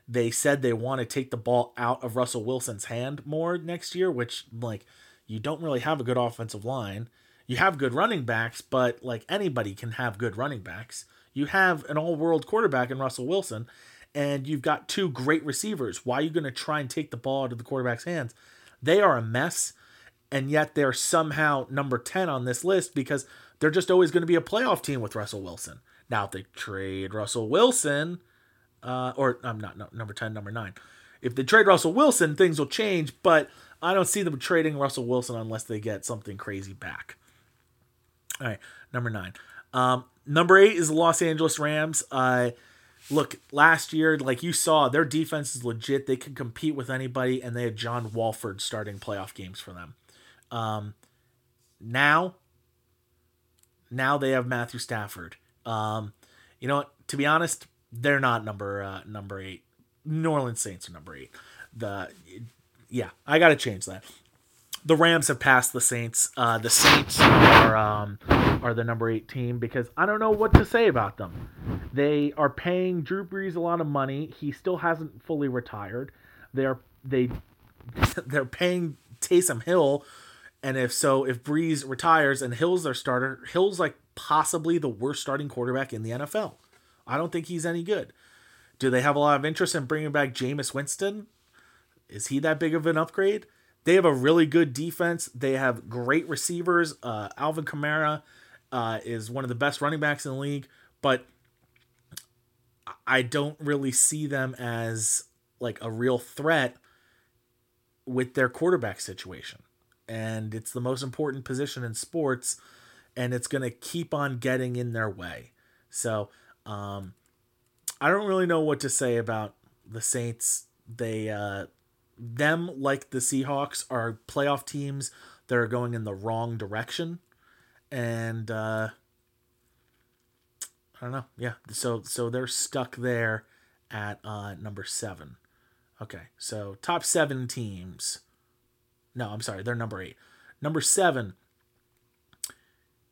S1: They said they want to take the ball out of Russell Wilson's hand more next year, which like you don't really have a good offensive line. You have good running backs, but like anybody can have good running backs. You have an all-world quarterback in Russell Wilson, and you've got two great receivers. Why are you going to try and take the ball out of the quarterback's hands? They are a mess and yet they're somehow number 10 on this list because they're just always going to be a playoff team with Russell Wilson. Now, if they trade Russell Wilson, uh, or I'm not no, number 10, number 9. If they trade Russell Wilson, things will change, but I don't see them trading Russell Wilson unless they get something crazy back. All right, number 9. Um, number 8 is the Los Angeles Rams. Uh, look, last year, like you saw, their defense is legit. They can compete with anybody, and they had John Wolford starting playoff games for them. Um, now, now they have Matthew Stafford. Um, you know what? To be honest, they're not number uh, number eight. New Orleans Saints are number eight. The yeah, I got to change that. The Rams have passed the Saints. Uh, the Saints are um, are the number eight team because I don't know what to say about them. They are paying Drew Brees a lot of money. He still hasn't fully retired. They're they [LAUGHS] they're paying Taysom Hill and if so, if Brees retires and Hill's their starter, Hill's like possibly the worst starting quarterback in the NFL. I don't think he's any good. Do they have a lot of interest in bringing back Jameis Winston? Is he that big of an upgrade? They have a really good defense. They have great receivers. Uh, Alvin Kamara uh, is one of the best running backs in the league, but I don't really see them as like a real threat with their quarterback situation. And it's the most important position in sports, and it's going to keep on getting in their way. So, um, I don't really know what to say about the Saints. They, uh, them, like the Seahawks, are playoff teams that are going in the wrong direction. And, uh, I don't know. Yeah. So, so they're stuck there at, uh, number seven. Okay. So top seven teams. No, I'm sorry. They're number eight. Number seven.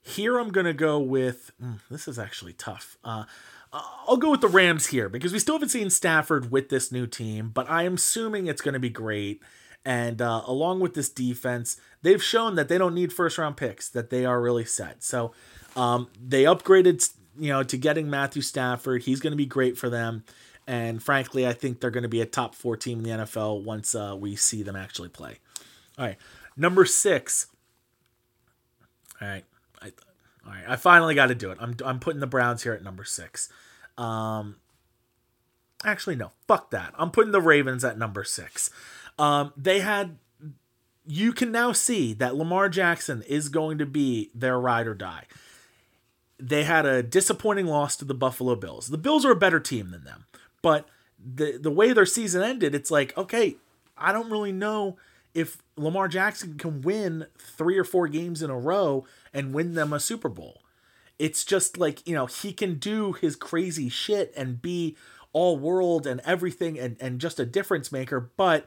S1: Here I'm to go with. Mm, this is actually tough. Uh, I'll go with the Rams here because we still haven't seen Stafford with this new team, but I am assuming it's going to be great. And uh, along with this defense, they've shown that they don't need first round picks, that they are really set. So um, they upgraded, you know, to getting Matthew Stafford. He's going to be great for them. And frankly, I think they're going to be a top four team in the NFL once uh, we see them actually play. All right, number six. All right, all right. I finally got to do it. I'm I'm putting the Browns here at number six. Um, actually, no. Fuck that. I'm putting the Ravens at number six. Um, they had. You can now see that Lamar Jackson is going to be their ride or die. They had a disappointing loss to the Buffalo Bills. The Bills are a better team than them, but the the way their season ended, it's like okay, I don't really know if Lamar Jackson can win three or four games in a row and win them a Super Bowl. It's just like, you know, he can do his crazy shit and be all world and everything and, and just a difference maker. But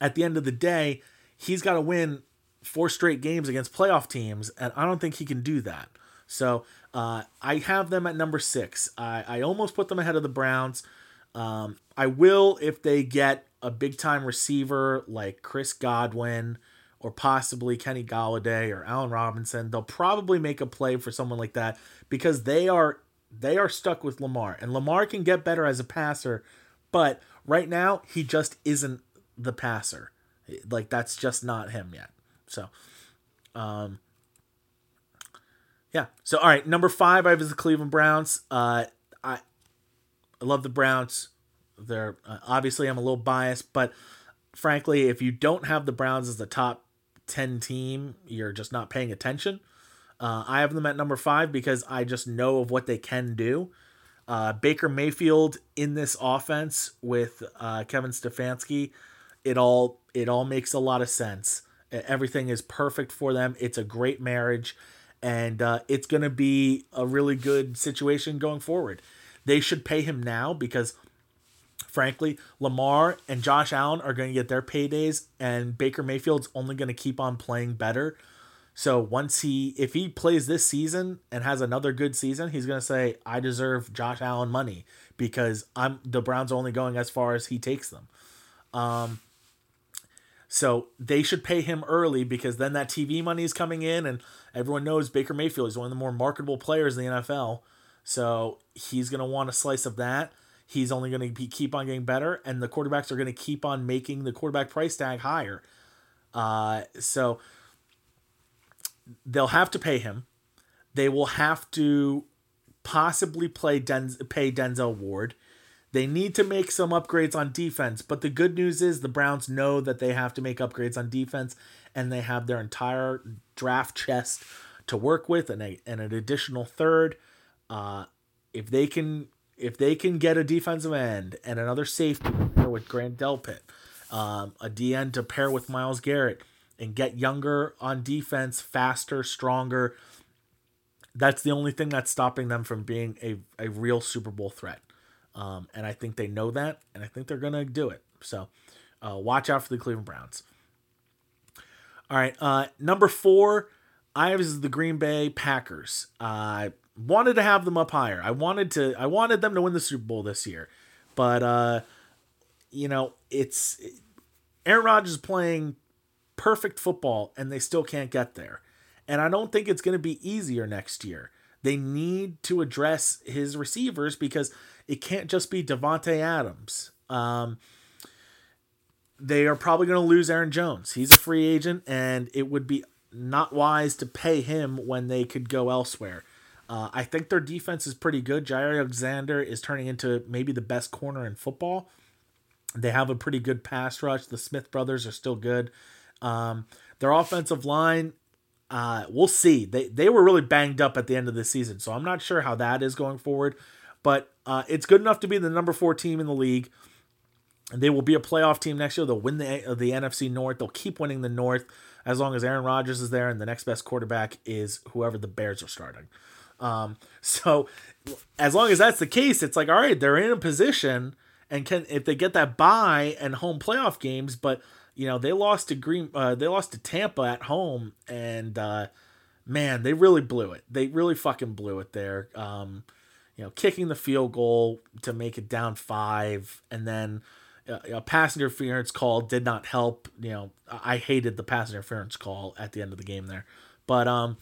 S1: at the end of the day, he's got to win four straight games against playoff teams. And I don't think he can do that. So uh, I have them at number six. I, I almost put them ahead of the Browns. Um, I will if they get a big time receiver like Chris Godwin or possibly Kenny Golladay or Allen Robinson. They'll probably make a play for someone like that because they are they are stuck with Lamar and Lamar can get better as a passer, but right now he just isn't the passer. Like that's just not him yet. So, um, yeah. So all right, number five, I have the Cleveland Browns. Uh, I I love the Browns. They're uh, obviously I'm a little biased, but frankly, if you don't have the Browns as the top 10 team, you're just not paying attention. Uh, I have them at number five because I just know of what they can do. Uh, Baker Mayfield in this offense with uh, Kevin Stefanski, it all it all makes a lot of sense. Everything is perfect for them. It's a great marriage, and uh, it's going to be a really good situation going forward. They should pay him now because frankly, Lamar and Josh Allen are going to get their paydays, and Baker Mayfield's only going to keep on playing better. So once he, if he plays this season and has another good season, he's going to say, "I deserve Josh Allen money because I'm the Browns are only going as far as he takes them." Um, so they should pay him early because then that TV money is coming in, and everyone knows Baker Mayfield is one of the more marketable players in the NFL. So he's going to want a slice of that he's only going to be keep on getting better, and the quarterbacks are going to keep on making the quarterback price tag higher. Uh, so they'll have to pay him. They will have to possibly play Denz- pay Denzel Ward. They need to make some upgrades on defense, but the good news is the Browns know that they have to make upgrades on defense, and they have their entire draft chest to work with, and, a, and an additional third. Uh, if they can if they can get a defensive end and another safety pair with Grant Delpit, um, a DN to pair with Myles Garrett, and get younger on defense, faster, stronger, that's the only thing that's stopping them from being a, a real Super Bowl threat. Um, and I think they know that, and I think they're going to do it. So uh, watch out for the Cleveland Browns. All right, uh, number four, I have the Green Bay Packers. Uh, wanted to have them up higher. I wanted to I wanted them to win the Super Bowl this year. But uh you know, it's Aaron Rodgers is playing perfect football and they still can't get there. And I don't think it's going to be easier next year. They need to address his receivers because it can't just be Davante Adams. Um, they are probably going to lose Aaron Jones. He's a free agent, and it would be not wise to pay him when they could go elsewhere. Uh, I think their defense is pretty good. Jaire Alexander is turning into maybe the best corner in football. They have a pretty good pass rush. The Smith brothers are still good. Um, their offensive line, uh, we'll see. They they were really banged up at the end of the season, so I'm not sure how that is going forward. But uh, it's good enough to be the number four team in the league. They will be a playoff team next year. They'll win the the NFC North. They'll keep winning the North as long as Aaron Rodgers is there, and the next best quarterback is whoever the Bears are starting. Um, [LAUGHS] so as long as that's the case, it's like all right, they're in a position and can if they get that bye and home playoff games, but you know they lost to Green, uh, they lost to Tampa at home, and uh, man, they really blew it. They really fucking blew it there. Um, you know, kicking the field goal to make it down five, and then uh, a pass interference call did not help. You know, I hated the pass interference call at the end of the game there, but um,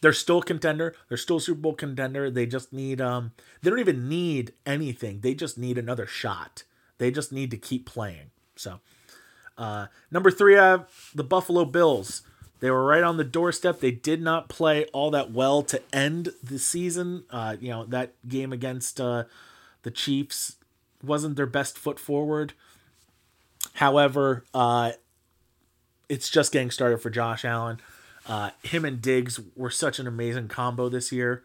S1: they're still contender. They're still Super Bowl contender. They just need um they don't even need anything. They just need another shot. They just need to keep playing. So uh number 3 I have the Buffalo Bills. They were right on the doorstep. They did not play all that well to end the season. Uh you know, that game against uh the Chiefs wasn't their best foot forward. However, uh it's just getting started for Josh Allen. Uh, him and Diggs were such an amazing combo this year.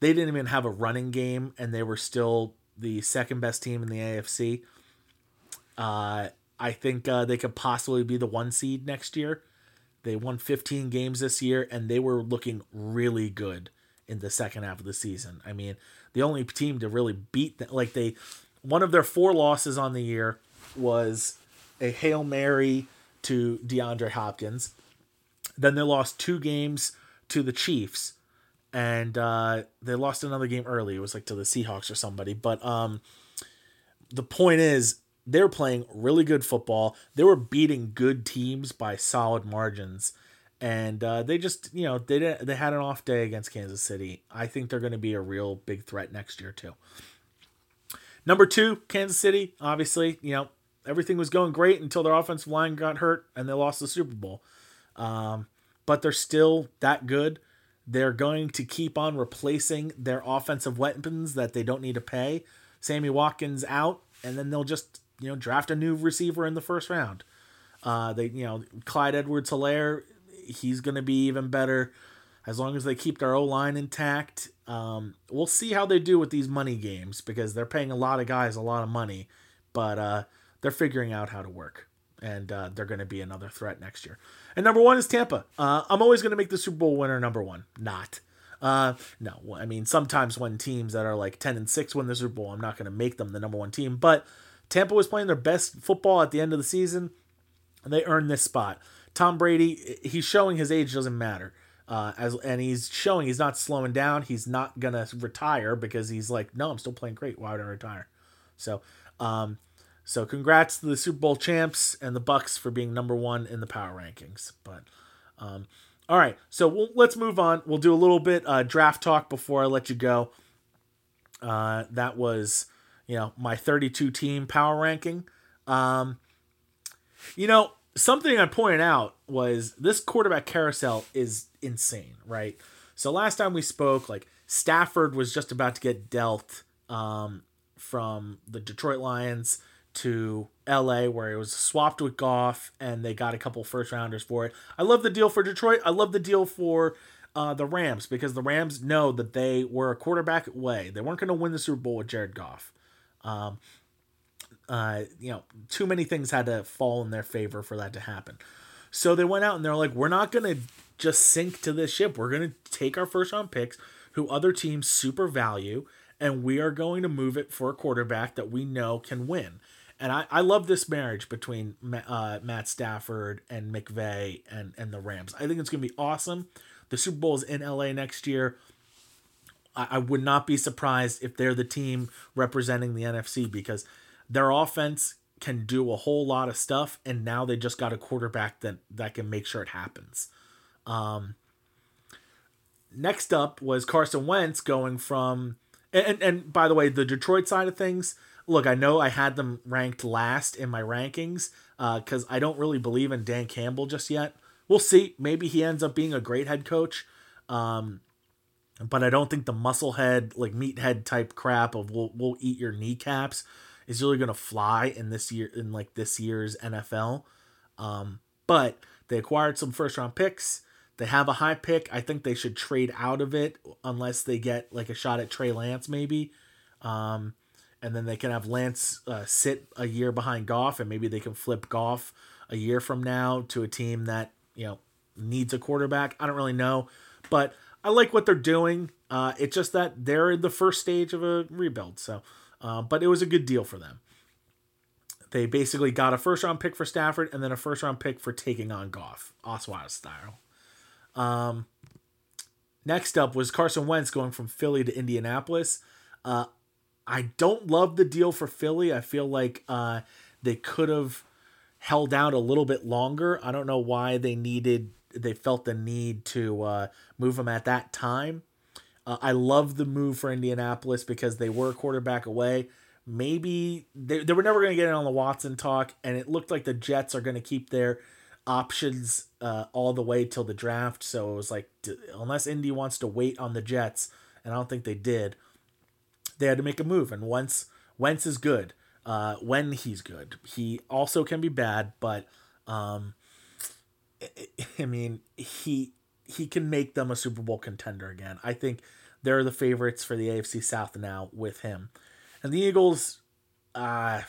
S1: They didn't even have a running game, and they were still the second best team in the AFC. Uh, I think uh, they could possibly be the one seed next year. They won 15 games this year, and they were looking really good in the second half of the season. I mean, the only team to really beat them, like they, one of their four losses on the year was a hail mary to DeAndre Hopkins then they lost two games to the Chiefs, and uh, they lost another game early. It was like to the Seahawks or somebody. But um, the point is, they're playing really good football. They were beating good teams by solid margins, and uh, they just you know they did, they had an off day against Kansas City. I think they're going to be a real big threat next year too. Number two, Kansas City. Obviously, you know everything was going great until their offensive line got hurt and they lost the Super Bowl. Um, but they're still that good. They're going to keep on replacing their offensive weapons that they don't need to pay. Sammy Watkins out, and then they'll just you know draft a new receiver in the first round. Uh, they you know Clyde Edwards Helaire, he's going to be even better as long as they keep their O line intact. Um, we'll see how they do with these money games because they're paying a lot of guys a lot of money, but uh, they're figuring out how to work, and uh, they're going to be another threat next year. And number one is Tampa. Uh, I'm always going to make the Super Bowl winner number one. Not. Uh, no, I mean sometimes when teams that are like ten and six win the Super Bowl, I'm not going to make them the number one team. But Tampa was playing their best football at the end of the season, and they earned this spot. Tom Brady, he's showing his age doesn't matter. Uh, as and he's showing he's not slowing down. He's not gonna retire because he's like, no, I'm still playing great. Why would I retire? So, um, so congrats to the Super Bowl champs and the Bucs for being number one in the power rankings. But um, all right, so we'll, let's move on. We'll do a little bit uh, draft talk before I let you go. Uh, that was you know my 32 team power ranking. Um, you know something I pointed out was this quarterback carousel is insane, right? So last time we spoke, like Stafford was just about to get dealt um, from the Detroit Lions to LA where it was swapped with Goff and they got a couple first rounders for it. I love the deal for Detroit. I love the deal for uh, the Rams because the Rams know that they were a quarterback away. They weren't going to win the Super Bowl with Jared Goff. Um, uh, you know, too many things had to fall in their favor for that to happen. So they went out and they're like, we're not going to just sink to this ship. We're going to take our first round picks, who other teams super value, and we are going to move it for a quarterback that we know can win. And I, I love this marriage between uh, Matt Stafford and McVay and, and the Rams. I think it's going to be awesome. The Super Bowl is in LA next year. I, I would not be surprised if they're the team representing the NFC because their offense can do a whole lot of stuff, and now they just got a quarterback that, that can make sure it happens. Um, next up was Carson Wentz going from, and, and by the way, the Detroit side of things, look, I know I had them ranked last in my rankings because uh, I don't really believe in Dan Campbell just yet. We'll see. Maybe he ends up being a great head coach. Um, but I don't think the musclehead, like meathead type crap of we'll, we'll eat your kneecaps is really going to fly in this year, in like this year's NFL. Um, but they acquired some first round picks. They have a high pick. I think they should trade out of it unless they get like a shot at Trey Lance, maybe. Um, and then they can have Lance uh, sit a year behind Goff, and maybe they can flip Goff a year from now to a team that you know needs a quarterback. I don't really know, but I like what they're doing. Uh, it's just that they're in the first stage of a rebuild. So, uh, but it was a good deal for them. They basically got a first round pick for Stafford and then a first round pick for taking on Goff, Osweiler style. Um, next up was Carson Wentz going from Philly to Indianapolis. Uh, I don't love the deal for Philly. I feel like uh, they could have held out a little bit longer. I don't know why they needed, they felt the need to uh, move him at that time. Uh, I love the move for Indianapolis because they were a quarterback away. Maybe they, they were never going to get in on the Watson talk, and it looked like the Jets are going to keep their options uh, all the way till the draft. So it was like, unless Indy wants to wait on the Jets, and I don't think they did, they had to make a move. And Wentz, Wentz is good uh, when he's good. He also can be bad, but um, [LAUGHS] I mean, he he can make them a Super Bowl contender again. I think they're the favorites for the AFC South now with him. And the Eagles, uh,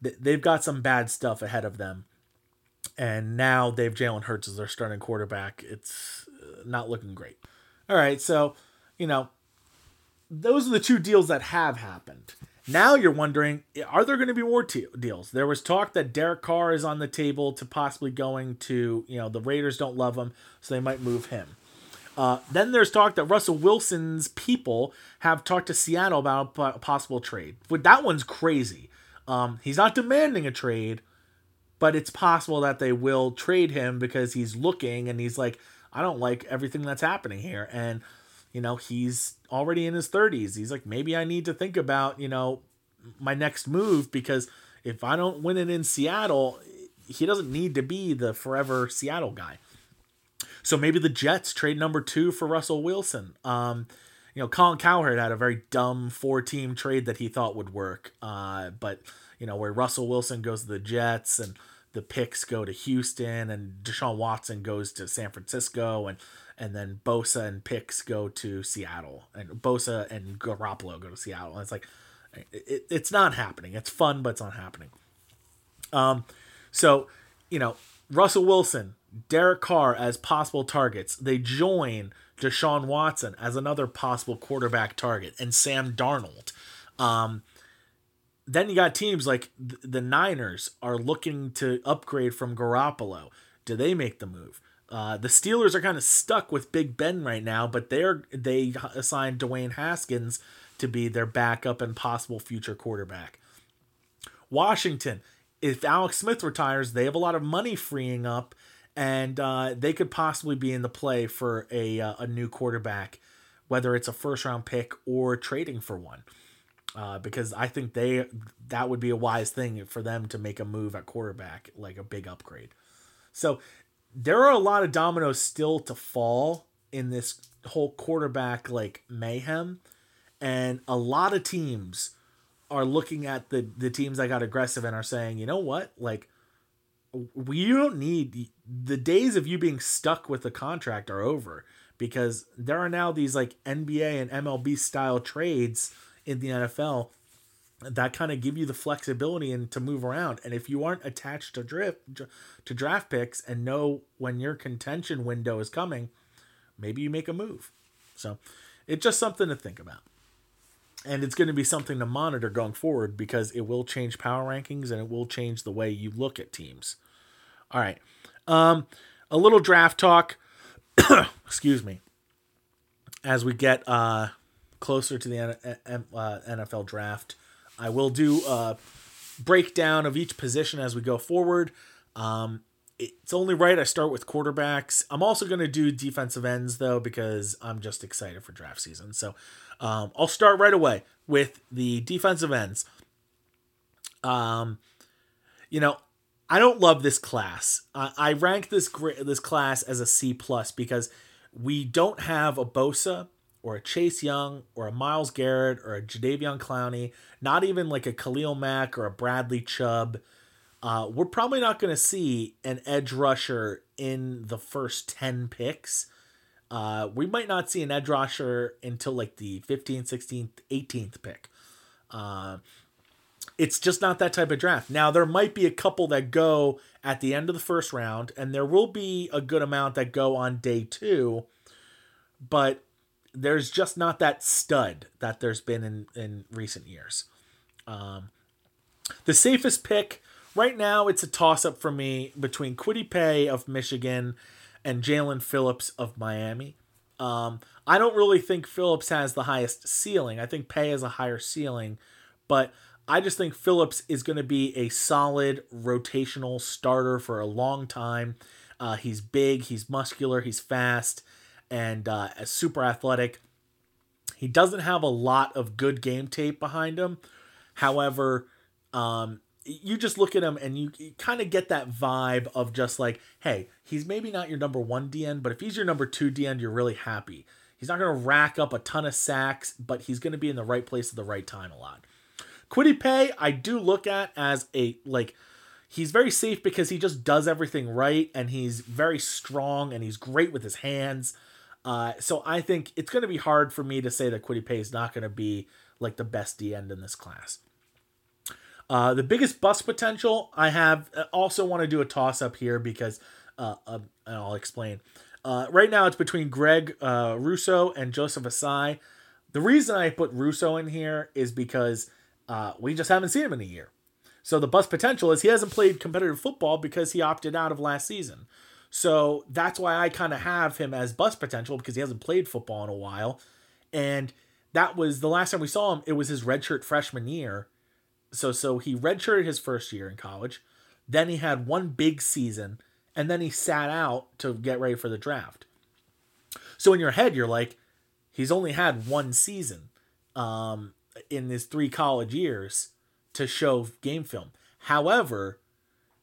S1: they've got some bad stuff ahead of them. And now they've Jalen Hurts as their starting quarterback. It's uh, not looking great. All right, so, you know, those are the two deals that have happened. Now you're wondering, are there going to be more te- deals? There was talk that Derek Carr is on the table to possibly going to, you know, the Raiders don't love him, so they might move him. Uh, then there's talk that Russell Wilson's people have talked to Seattle about a possible trade. But that one's crazy. Um, he's not demanding a trade, but it's possible that they will trade him because he's looking and he's like, I don't like everything that's happening here. And you know, he's already in his 30s. He's like, maybe I need to think about, you know, my next move because if I don't win it in Seattle, he doesn't need to be the forever Seattle guy. So maybe the Jets trade number two for Russell Wilson. Um, you know, Colin Cowherd had a very dumb four team trade that he thought would work. Uh, but, you know, where Russell Wilson goes to the Jets and the picks go to Houston and Deshaun Watson goes to San Francisco and and then Bosa and Picks go to Seattle, and Bosa and Garoppolo go to Seattle. And it's like, it, it's not happening. It's fun, but it's not happening. Um, so you know, Russell Wilson, Derek Carr as possible targets. They join Deshaun Watson as another possible quarterback target, and Sam Darnold. Um, then you got teams like the Niners are looking to upgrade from Garoppolo. Do they make the move? Uh, the Steelers are kind of stuck with Big Ben right now, but they're they assigned Dwayne Haskins to be their backup and possible future quarterback. Washington, if Alex Smith retires, they have a lot of money freeing up, and uh, they could possibly be in the play for a uh, a new quarterback, whether it's a first round pick or trading for one. Uh, because I think they that would be a wise thing for them to make a move at quarterback, like a big upgrade. So there are a lot of dominoes still to fall in this whole quarterback like mayhem. And a lot of teams are looking at the the teams that got aggressive and are saying you know what? Like we don't need the days of you being stuck with the contract are over because there are now these like NBA and MLB style trades in the NFL that kind of give you the flexibility and to move around. And if you aren't attached to drift to draft picks and know when your contention window is coming, maybe you make a move. So it's just something to think about. And it's going to be something to monitor going forward because it will change power rankings and it will change the way you look at teams. All right. Um, a little draft talk. [COUGHS] Excuse me. As we get uh, closer to the NFL uh, draft, I will do a breakdown of each position as we go forward. Um, it's only right I start with quarterbacks. I'm also going to do defensive ends though because I'm just excited for draft season. So um, I'll start right away with the defensive ends. Um, you know, I don't love this class. I, I rank this this class as a C plus because we don't have a Bosa or a Chase Young or a Myles Garrett or a Jadeveon Clowney, not even like a Khalil Mack or a Bradley Chubb. Uh, we're probably not going to see an edge rusher in the first 10 picks. Uh, we might not see an edge rusher until like the 15th, 16th, 18th pick. Uh, it's just not that type of draft. Now, there might be a couple that go at the end of the first round, and there will be a good amount that go on day two, but there's just not that stud that there's been in, in recent years. Um, the safest pick right now, it's a toss up for me between Kwity Paye of Michigan and Jaelan Phillips of Miami. Um, I don't really think Phillips has the highest ceiling. I think Paye has a higher ceiling, but I just think Phillips is going to be a solid rotational starter for a long time. Uh, he's big, he's muscular, he's fast, and uh, super athletic. He doesn't have a lot of good game tape behind him. However, um, you just look at him and you, you kind of get that vibe of just like, hey, he's maybe not your number one DN, but if he's your number two DN, you're really happy. He's not going to rack up a ton of sacks, but he's going to be in the right place at the right time a lot. Kwity Paye, I do look at as a like he's very safe because he just does everything right and he's very strong and he's great with his hands. Uh, so I think it's going to be hard for me to say that Kwity Paye is not going to be like the best D end in this class. Uh, the biggest bust potential I have uh, also want to do a toss up here because uh, uh, I'll explain. Uh, right now it's between Greg uh, Rousseau and Joseph Ossai. The reason I put Rousseau in here is because we just haven't seen him in a year. So the bust potential is he hasn't played competitive football because he opted out of last season. So that's why I kind of have him as bust potential because he hasn't played football in a while. And that was the last time we saw him, it was his redshirt freshman year. So so he redshirted his first year in college. Then he had one big season and then he sat out to get ready for the draft. So in your head you're like he's only had one season. Um in his three college years to show game film. However,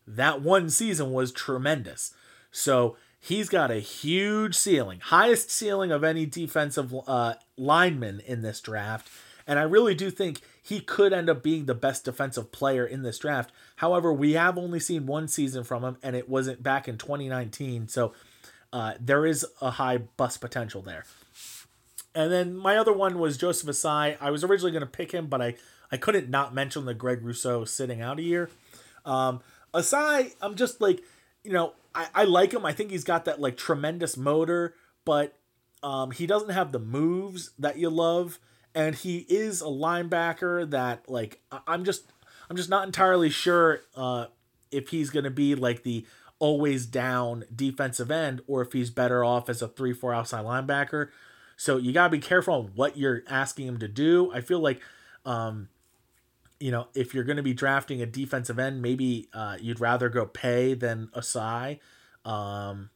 S1: that one season was tremendous. So he's got a huge ceiling, highest ceiling of any defensive uh, lineman in this draft. And I really do think he could end up being the best defensive player in this draft. However, we have only seen one season from him, and it wasn't back in 2019. So uh, there is a high bust potential there. And then my other one was Joseph Ossai. I was originally going to pick him, but I, I couldn't not mention the Greg Rousseau sitting out a year. Um, Ossai, I'm just like, you know, I, I like him. I think he's got that like tremendous motor, but um, he doesn't have the moves that you love. And he is a linebacker that like I'm just I'm just not entirely sure uh, if he's going to be like the always down defensive end or if he's better off as a 3-4 outside linebacker. So you gotta be careful on what you're asking him to do. I feel like, um, you know, if you're going to be drafting a defensive end, maybe uh, you'd rather go Paye than Ossai. Um,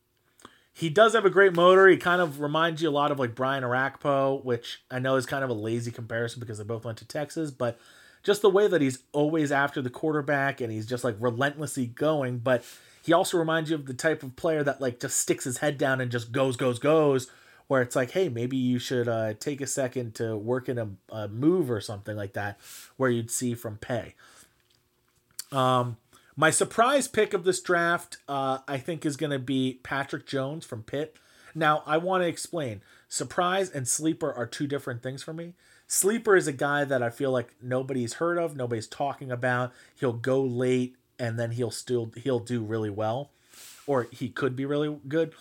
S1: he does have a great motor. He kind of reminds you a lot of like Brian Orakpo, which I know is kind of a lazy comparison because they both went to Texas, but just the way that he's always after the quarterback and he's just like relentlessly going. But he also reminds you of the type of player that like just sticks his head down and just goes, goes, goes where it's like, hey, maybe you should uh, take a second to work in a, a, move or something like that, where you'd see from Paye. Um, my surprise pick of this draft, uh, I think, is going to be Patrick Jones from Pitt. Now, I want to explain. Surprise and sleeper are two different things for me. Sleeper is a guy that I feel like nobody's heard of, nobody's talking about. He'll go late and then he'll still he'll do really well, or he could be really good.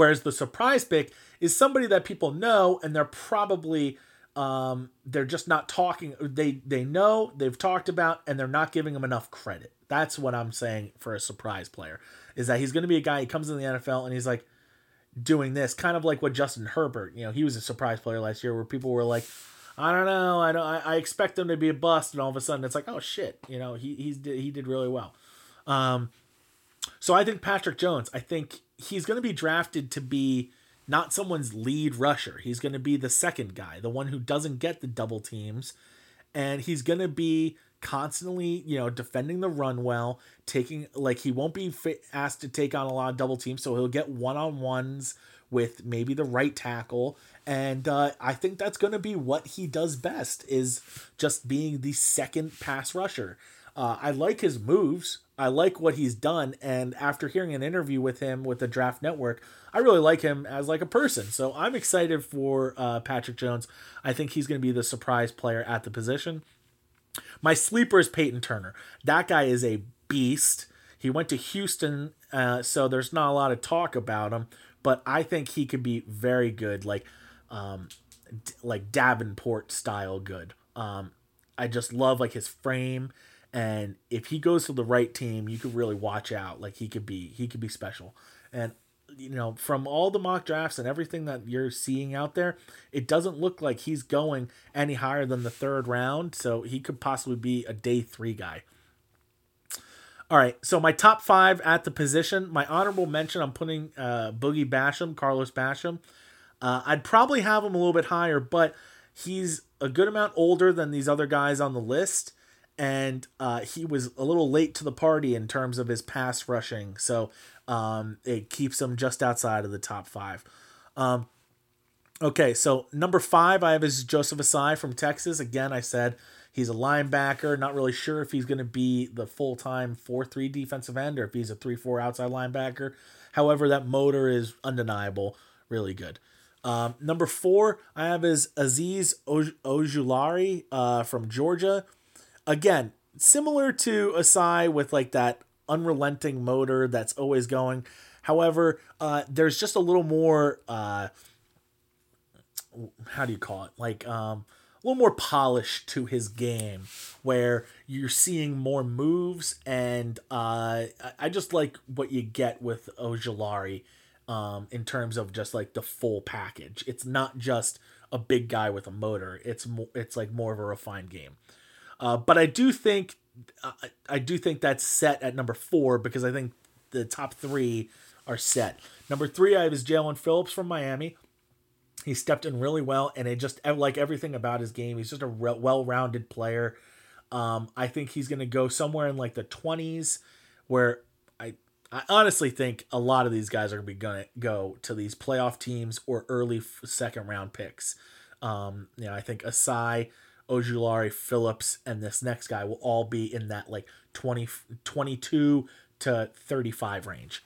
S1: Whereas the surprise pick is somebody that people know and they're probably um, they're just not talking. They they know they've talked about and they're not giving him enough credit. That's what I'm saying for a surprise player is that he's going to be a guy. He comes in the NFL and he's like doing this, kind of like what Justin Herbert. You know, he was a surprise player last year where people were like, I don't know, I don't, I, expect him to be a bust, and all of a sudden it's like, oh shit, you know, he he's he did really well. Um, so I think Patrick Jones. I think he's going to be drafted to be not someone's lead rusher. He's going to be the second guy, the one who doesn't get the double teams. And he's going to be constantly, you know, defending the run well, taking like he won't be asked to take on a lot of double teams, so he'll get one on ones with maybe the right tackle, and uh, I think that's going to be what he does best is just being the second pass rusher. Uh, I like his moves. I like what he's done, and after hearing an interview with him with the Draft Network, I really like him as like a person. So I'm excited for uh, Patrick Jones. I think he's going to be the surprise player at the position. My sleeper is Payton Turner. That guy is a beast. He went to Houston, uh, so there's not a lot of talk about him, but I think he could be very good, like um, d- like Davenport style good. Um, I just love like his frame, and if he goes to the right team, you could really watch out. Like he could be he could be special. And you know, from all the mock drafts and everything that you're seeing out there, it doesn't look like he's going any higher than the third round. So he could possibly be a day three guy. All right, so my top five at the position. My honorable mention, I'm putting uh, Boogie Basham, Carlos Basham. Uh, I'd probably have him a little bit higher, but he's a good amount older than these other guys on the list and uh, he was a little late to the party in terms of his pass rushing. So um, it keeps him just outside of the top five. Um, okay, so number five, I have is Joseph Ossai from Texas. Again, I said he's a linebacker. Not really sure if he's going to be the full time 4 3 defensive end or if he's a 3 4 outside linebacker. However, that motor is undeniable. Really good. Um, number four, I have is Azeez Ojulari uh, from Georgia again, similar to Ossai with like that unrelenting motor that's always going. However, uh, there's just a little more uh, how do you call it? Like um, a little more polish to his game, where you're seeing more moves, and uh, I just like what you get with Ojulari um, in terms of just like the full package. It's not just a big guy with a motor. It's more, it's like more of a refined game. Uh, but I do think uh, I do think that's set at number four because I think the top three are set. Number three, I have is Jaelan Phillips from Miami. He stepped in really well, and it just like everything about his game. He's just a re- well-rounded player. Um, I think he's going to go somewhere in like the twenties, where I I honestly think a lot of these guys are going to be going to go to these playoff teams or early second round picks. Um, you know, I think Ossai Ojulari, Phillips, and this next guy will all be in that like 20, 22 to 35 range.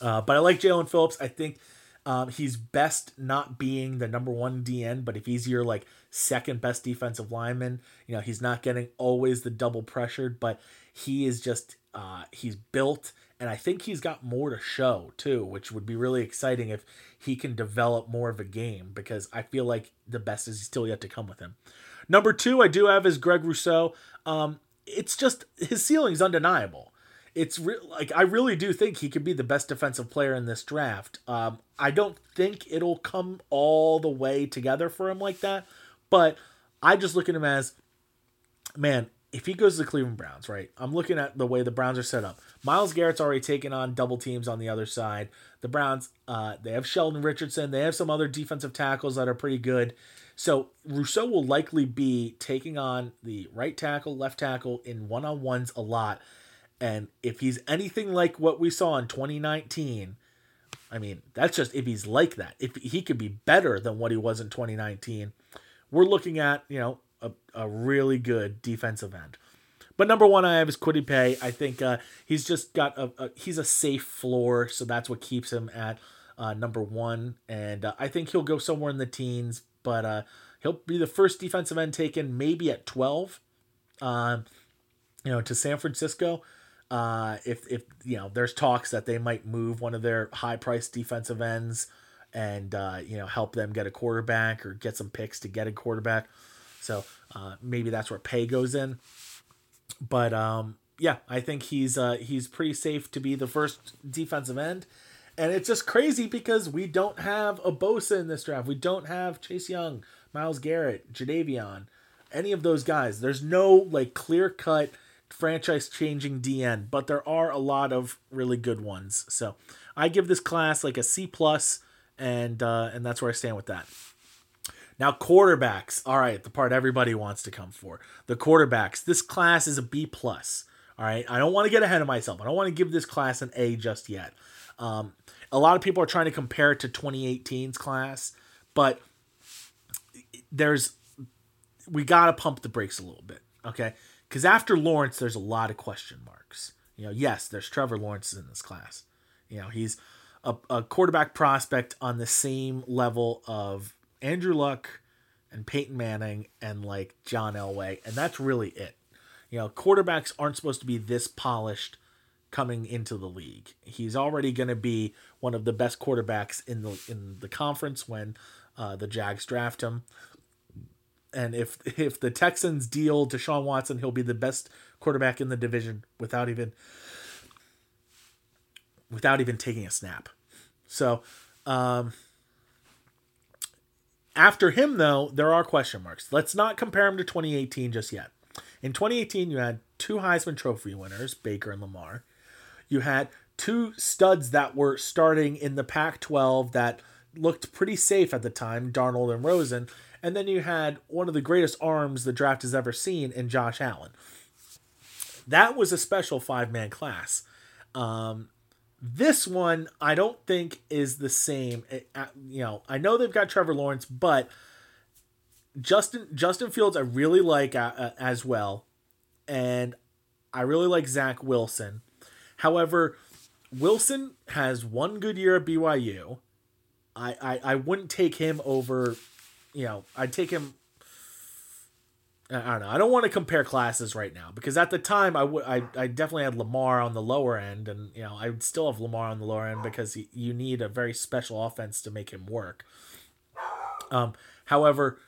S1: Uh, but I like Jaelan Phillips. I think um, he's best not being the number one DN, but if he's your like second best defensive lineman, you know, he's not getting always the double pressured, but he is just, uh, he's built and I think he's got more to show too, which would be really exciting if he can develop more of a game because I feel like the best is still yet to come with him. Number two, I do have is Greg Rousseau. Um, it's just his ceiling's undeniable. It's re- like I really do think he could be the best defensive player in this draft. Um, I don't think it'll come all the way together for him like that, but I just look at him as, man, if he goes to the Cleveland Browns, right? I'm looking at the way the Browns are set up. Myles Garrett's already taken on double teams on the other side. The Browns, uh, they have Sheldon Richardson. They have some other defensive tackles that are pretty good. So Rousseau will likely be taking on the right tackle, left tackle in one on ones a lot. And if he's anything like what we saw in 2019, I mean, that's just if he's like that. If he could be better than what he was in 2019, we're looking at, you know, a, really good defensive end. But number one, I have is Paye. I think uh, he's just got a, a, he's a safe floor, so that's what keeps him at uh, number one. And uh, I think he'll go somewhere in the teens, but uh, he'll be the first defensive end taken maybe at 12 um, you know to san francisco uh, if if you know there's talks that they might move one of their high priced defensive ends and uh, you know help them get a quarterback or get some picks to get a quarterback so uh, maybe that's where Paye goes in but um, yeah i think he's uh, he's pretty safe to be the first defensive end and it's just crazy because we don't have a Bosa in this draft. We don't have Chase Young, Myles Garrett, Jadeveon, any of those guys. There's no like clear cut franchise changing DN, but there are a lot of really good ones. So I give this class like a C plus, and uh, and that's where I stand with that. Now, quarterbacks. All right, the part everybody wants to come for. The quarterbacks. This class is a B plus. All right, I don't want to get ahead of myself. I don't want to give this class an A just yet. Um, a lot of people are trying to compare it to 2018's class, but there's we got to pump the brakes a little bit, okay? Because after Lawrence, there's a lot of question marks. You know, yes, there's Trevor Lawrence in this class. You know, he's a, a quarterback prospect on the same level of Andrew Luck and Peyton Manning and like John Elway, and that's really it. You know, quarterbacks aren't supposed to be this polished coming into the league. He's already going to be one of the best quarterbacks in the in the conference when uh, the Jags draft him. And if if the Texans deal Deshaun Watson, he'll be the best quarterback in the division without even without even taking a snap. So, um, after him though, there are question marks. Let's not compare him to 2018 just yet. In 2018, you had two Heisman Trophy winners, Baker and Lamar. You had two studs that were starting in the Pac 12 that looked pretty safe at the time, Darnold and Rosen. And then you had one of the greatest arms the draft has ever seen in Josh Allen. That was a special five man class. Um, this one, I don't think is the same. It, uh, you know, I know they've got Trevor Lawrence, but Justin Justin Fields I really like uh, uh, as well, and I really like Zach Wilson. However, Wilson has one good year at BYU. I, I, I wouldn't take him over, you know, I'd take him. I don't know. I don't want to compare classes right now because at the time I would I, I definitely had Lamar on the lower end and you know I would still have Lamar on the lower end because he, you need a very special offense to make him work. Um, however,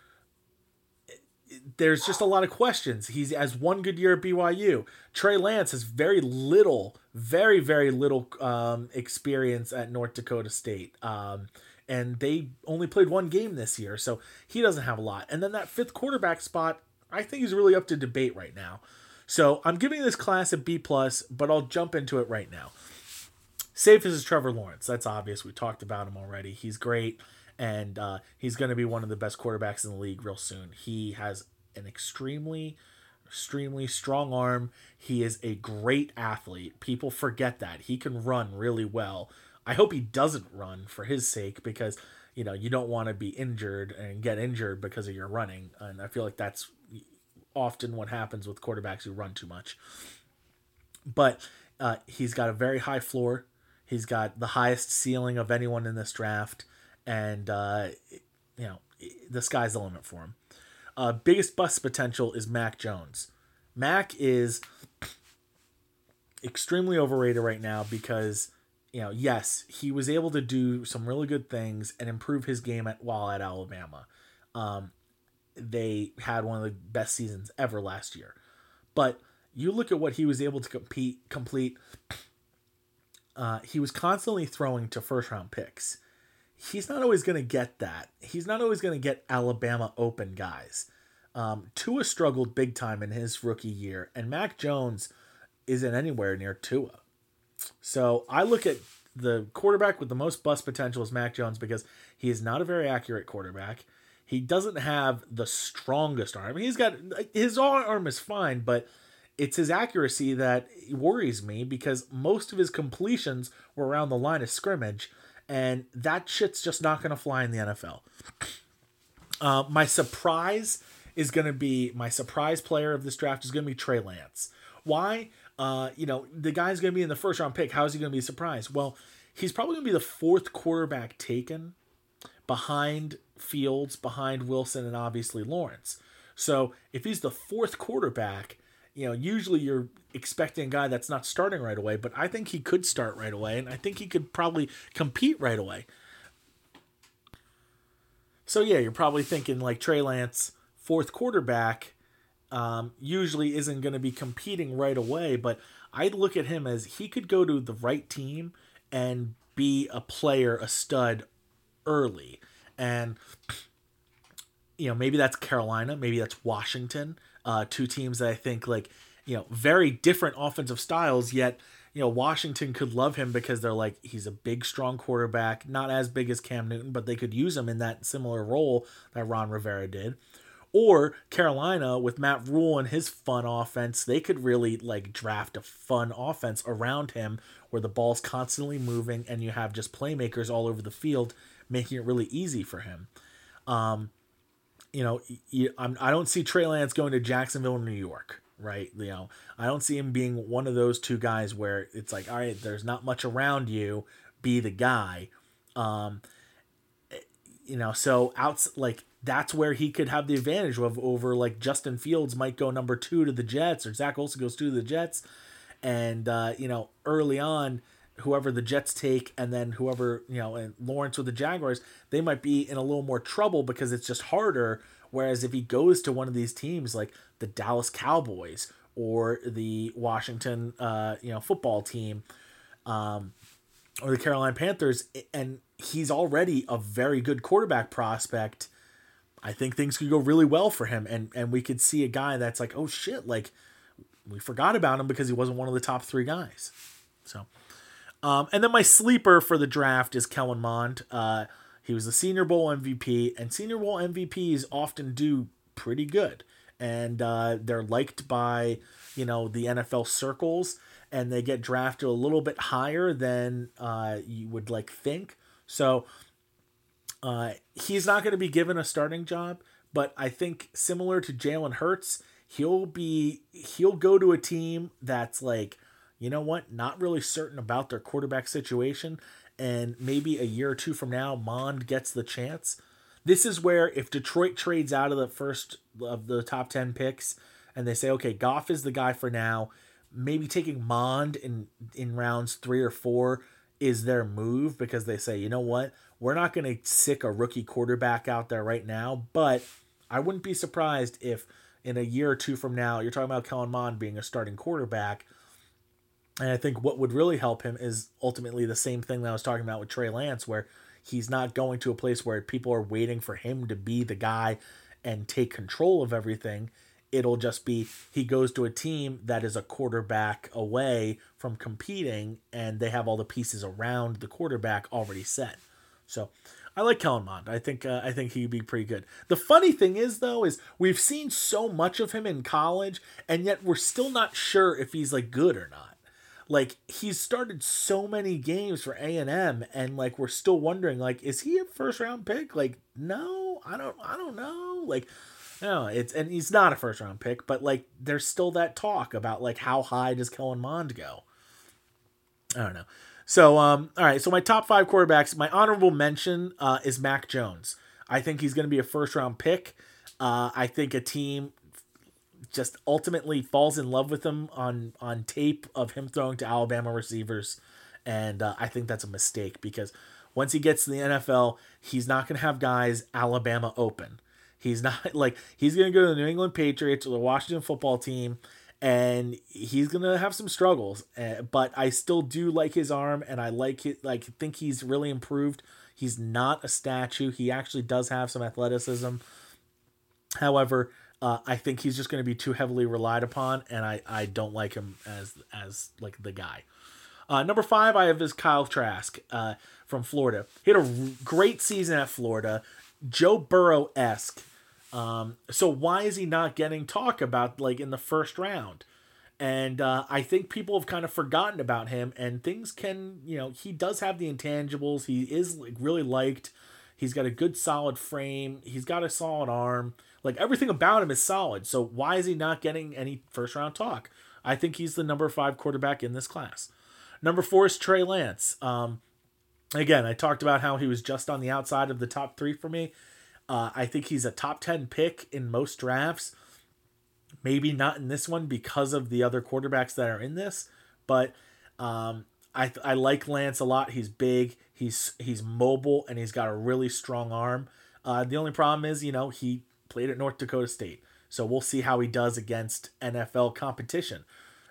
S1: there's just a lot of questions. He has one good year at BYU. Trey Lance has very little, very very little um, experience at North Dakota State, um, and they only played one game this year, so he doesn't have a lot. And then that fifth quarterback spot, I think is really up to debate right now. So I'm giving this class a B plus, but I'll jump into it right now. Safest is Trevor Lawrence. That's obvious. We talked about him already. He's great and uh, he's going to be one of the best quarterbacks in the league real soon. He has an extremely, extremely strong arm. He is a great athlete. People forget that he can run really well. I hope he doesn't run for his sake because you know you don't want to be injured and get injured because of your running, and I feel like that's often what happens with quarterbacks who run too much. But uh, he's got a very high floor. He's got the highest ceiling of anyone in this draft and uh, you know the sky's the limit for him. Uh, biggest bust potential is Mac Jones. Mac is extremely overrated right now because you know yes he was able to do some really good things and improve his game at while at Alabama. Um, they had one of the best seasons ever last year, but you look at what he was able to compete complete. Uh, he was constantly throwing to first round picks he's not always going to get that. He's not always going to get Alabama open guys. Um, Tua struggled big time in his rookie year, and Mac Jones isn't anywhere near Tua. So I look at the quarterback with the most bust potential is Mac Jones because he is not a very accurate quarterback. He doesn't have the strongest arm. He's got his arm is fine, but it's his accuracy that worries me because most of his completions were around the line of scrimmage and that shit's just not going to fly in the NFL. Uh, my surprise is going to be my surprise player of this draft is going to be Trey Lance. Why? Uh, you know, the guy's going to be in the first round pick. How is he going to be surprised? Well, he's probably going to be the fourth quarterback taken behind Fields, behind Wilson, and obviously Lawrence. So if he's the fourth quarterback, you know, usually you're expecting a guy that's not starting right away, but I think he could start right away, and I think he could probably compete right away. So yeah, you're probably thinking like Trey Lance, fourth quarterback, um, usually isn't going to be competing right away, but I look at him as he could go to the right team and be a player, a stud early. And you know, maybe that's Carolina, maybe that's Washington, uh, two teams that I think like you know, very different offensive styles, yet, you know, Washington could love him because they're like, he's a big, strong quarterback, not as big as Cam Newton, but they could use him in that similar role that Ron Rivera did. Or Carolina with Matt Rhule and his fun offense, they could really like draft a fun offense around him where the ball's constantly moving and you have just playmakers all over the field, making it really easy for him. Um, you know, you, I'm, I don't see Trey Lance going to Jacksonville, New York right? You know, I don't see him being one of those two guys where it's like, all right, there's not much around you, be the guy. Um, you know, so outs like that's where he could have the advantage of over like Justin Fields might go number two to the Jets or Zach Wilson goes two to the Jets, and uh, you know early on whoever the Jets take and then whoever you know and Lawrence with the Jaguars they might be in a little more trouble because it's just harder. Whereas if he goes to one of these teams like the Dallas Cowboys or the Washington uh, you know football team, um, or the Carolina Panthers, and he's already a very good quarterback prospect. I think things could go really well for him, and and we could see a guy that's like, oh shit, like we forgot about him because he wasn't one of the top three guys. So, um, and then my sleeper for the draft is Kellen Mond. Uh, he was the Senior Bowl MVP, and Senior Bowl MVPs often do pretty good and uh, they're liked by you know the NFL circles, and they get drafted a little bit higher than uh, you would like think. So uh, he's not going to be given a starting job, but I think similar to Jalen Hurts, he'll be he'll go to a team that's like, you know what, not really certain about their quarterback situation, and maybe a year or two from now, Mond gets the chance this is where if Detroit trades out of the first of the top 10 picks and they say, okay, Goff is the guy for now, maybe taking Mond in, in rounds three or four is their move because they say, you know what, we're not going to sick a rookie quarterback out there right now, but I wouldn't be surprised if in a year or two from now, you're talking about Kellen Mond being a starting quarterback. And I think what would really help him is ultimately the same thing that I was talking about with Trey Lance, where He's not going to a place where people are waiting for him to be the guy and take control of everything. It'll just be he goes to a team that is a quarterback away from competing and they have all the pieces around the quarterback already set. So I like Kellen Mond. I think uh, I think he'd be pretty good. The funny thing is though is we've seen so much of him in college and yet we're still not sure if he's like good or not like he's started so many games for A&M and like we're still wondering like is he a first round pick? Like no, I don't I don't know. Like no, it's and he's not a first round pick, but like there's still that talk about like how high does Kellen Mond go? I don't know. So um all right, so my top 5 quarterbacks, my honorable mention uh is Mac Jones. I think he's going to be a first round pick. Uh, I think a team just ultimately falls in love with him on on tape of him throwing to Alabama receivers, and uh, I think that's a mistake because once he gets to the NFL, he's not going to have guys Alabama open. He's not [LAUGHS] like he's going to go to the New England Patriots or the Washington football team, and he's going to have some struggles. Uh, but I still do like his arm, and I like it. Like think he's really improved. He's not a statue. He actually does have some athleticism. However, uh, I think he's just going to be too heavily relied upon, and I, I don't like him as as like the guy. Uh, number five, I have is Kyle Trask uh, from Florida. He had a great season at Florida, Joe Burrow esque. Um, so why is he not getting talk about like in the first round? And uh, I think people have kind of forgotten about him, and things can you know he does have the intangibles. He is like really liked. He's got a good solid frame. He's got a solid arm. Like everything about him is solid. So why is he not getting any first round talk? I think he's the number five quarterback in this class. Number four is Trey Lance. Um, again, I talked about how he was just on the outside of the top three for me. Uh, I think he's a top 10 pick in most drafts. Maybe not in this one because of the other quarterbacks that are in this, but um, I, I like Lance a lot. He's big, he's he's mobile, and he's got a really strong arm. Uh, the only problem is, you know, he played at North Dakota State. So we'll see how he does against NFL competition.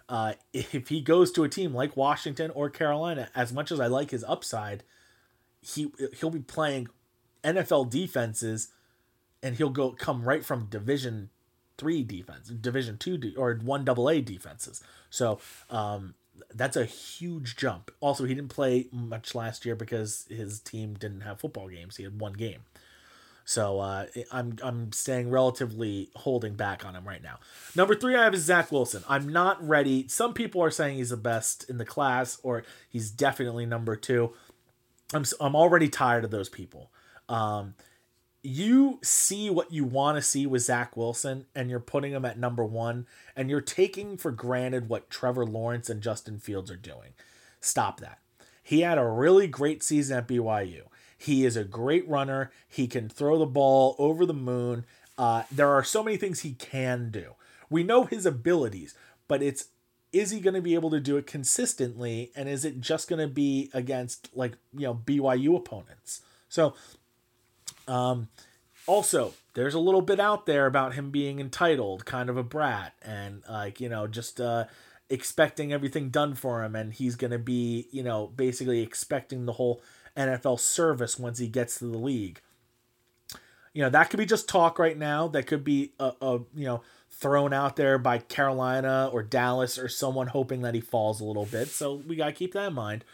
S1: Uh, if he goes to a team like Washington or Carolina, as much as I like his upside, he he'll be playing NFL defenses, and he'll go come right from Division three defense, Division two or one double A defenses. So um, that's a huge jump. Also, he didn't play much last year because his team didn't have football games. He had one game. So uh, I'm I'm staying relatively holding back on him right now. Number three, I have is Zach Wilson. I'm not ready. Some people are saying he's the best in the class, or he's definitely number two. I'm I'm already tired of those people. Um, you see what you want to see with Zach Wilson, and you're putting him at number one, and you're taking for granted what Trevor Lawrence and Justin Fields are doing. Stop that. He had a really great season at BYU. He is a great runner. He can throw the ball over the moon. Uh, there are so many things he can do. We know his abilities, but it's is he going to be able to do it consistently, and is it just going to be against like you know BYU opponents? So um, also, there's a little bit out there about him being entitled, kind of a brat, and like you know, just uh, expecting everything done for him, and he's gonna be you know basically expecting the whole NFL service once he gets to the league. You know, that could be just talk right now. That could be a, a you know thrown out there by Carolina or Dallas or someone hoping that he falls a little bit. So we gotta keep that in mind.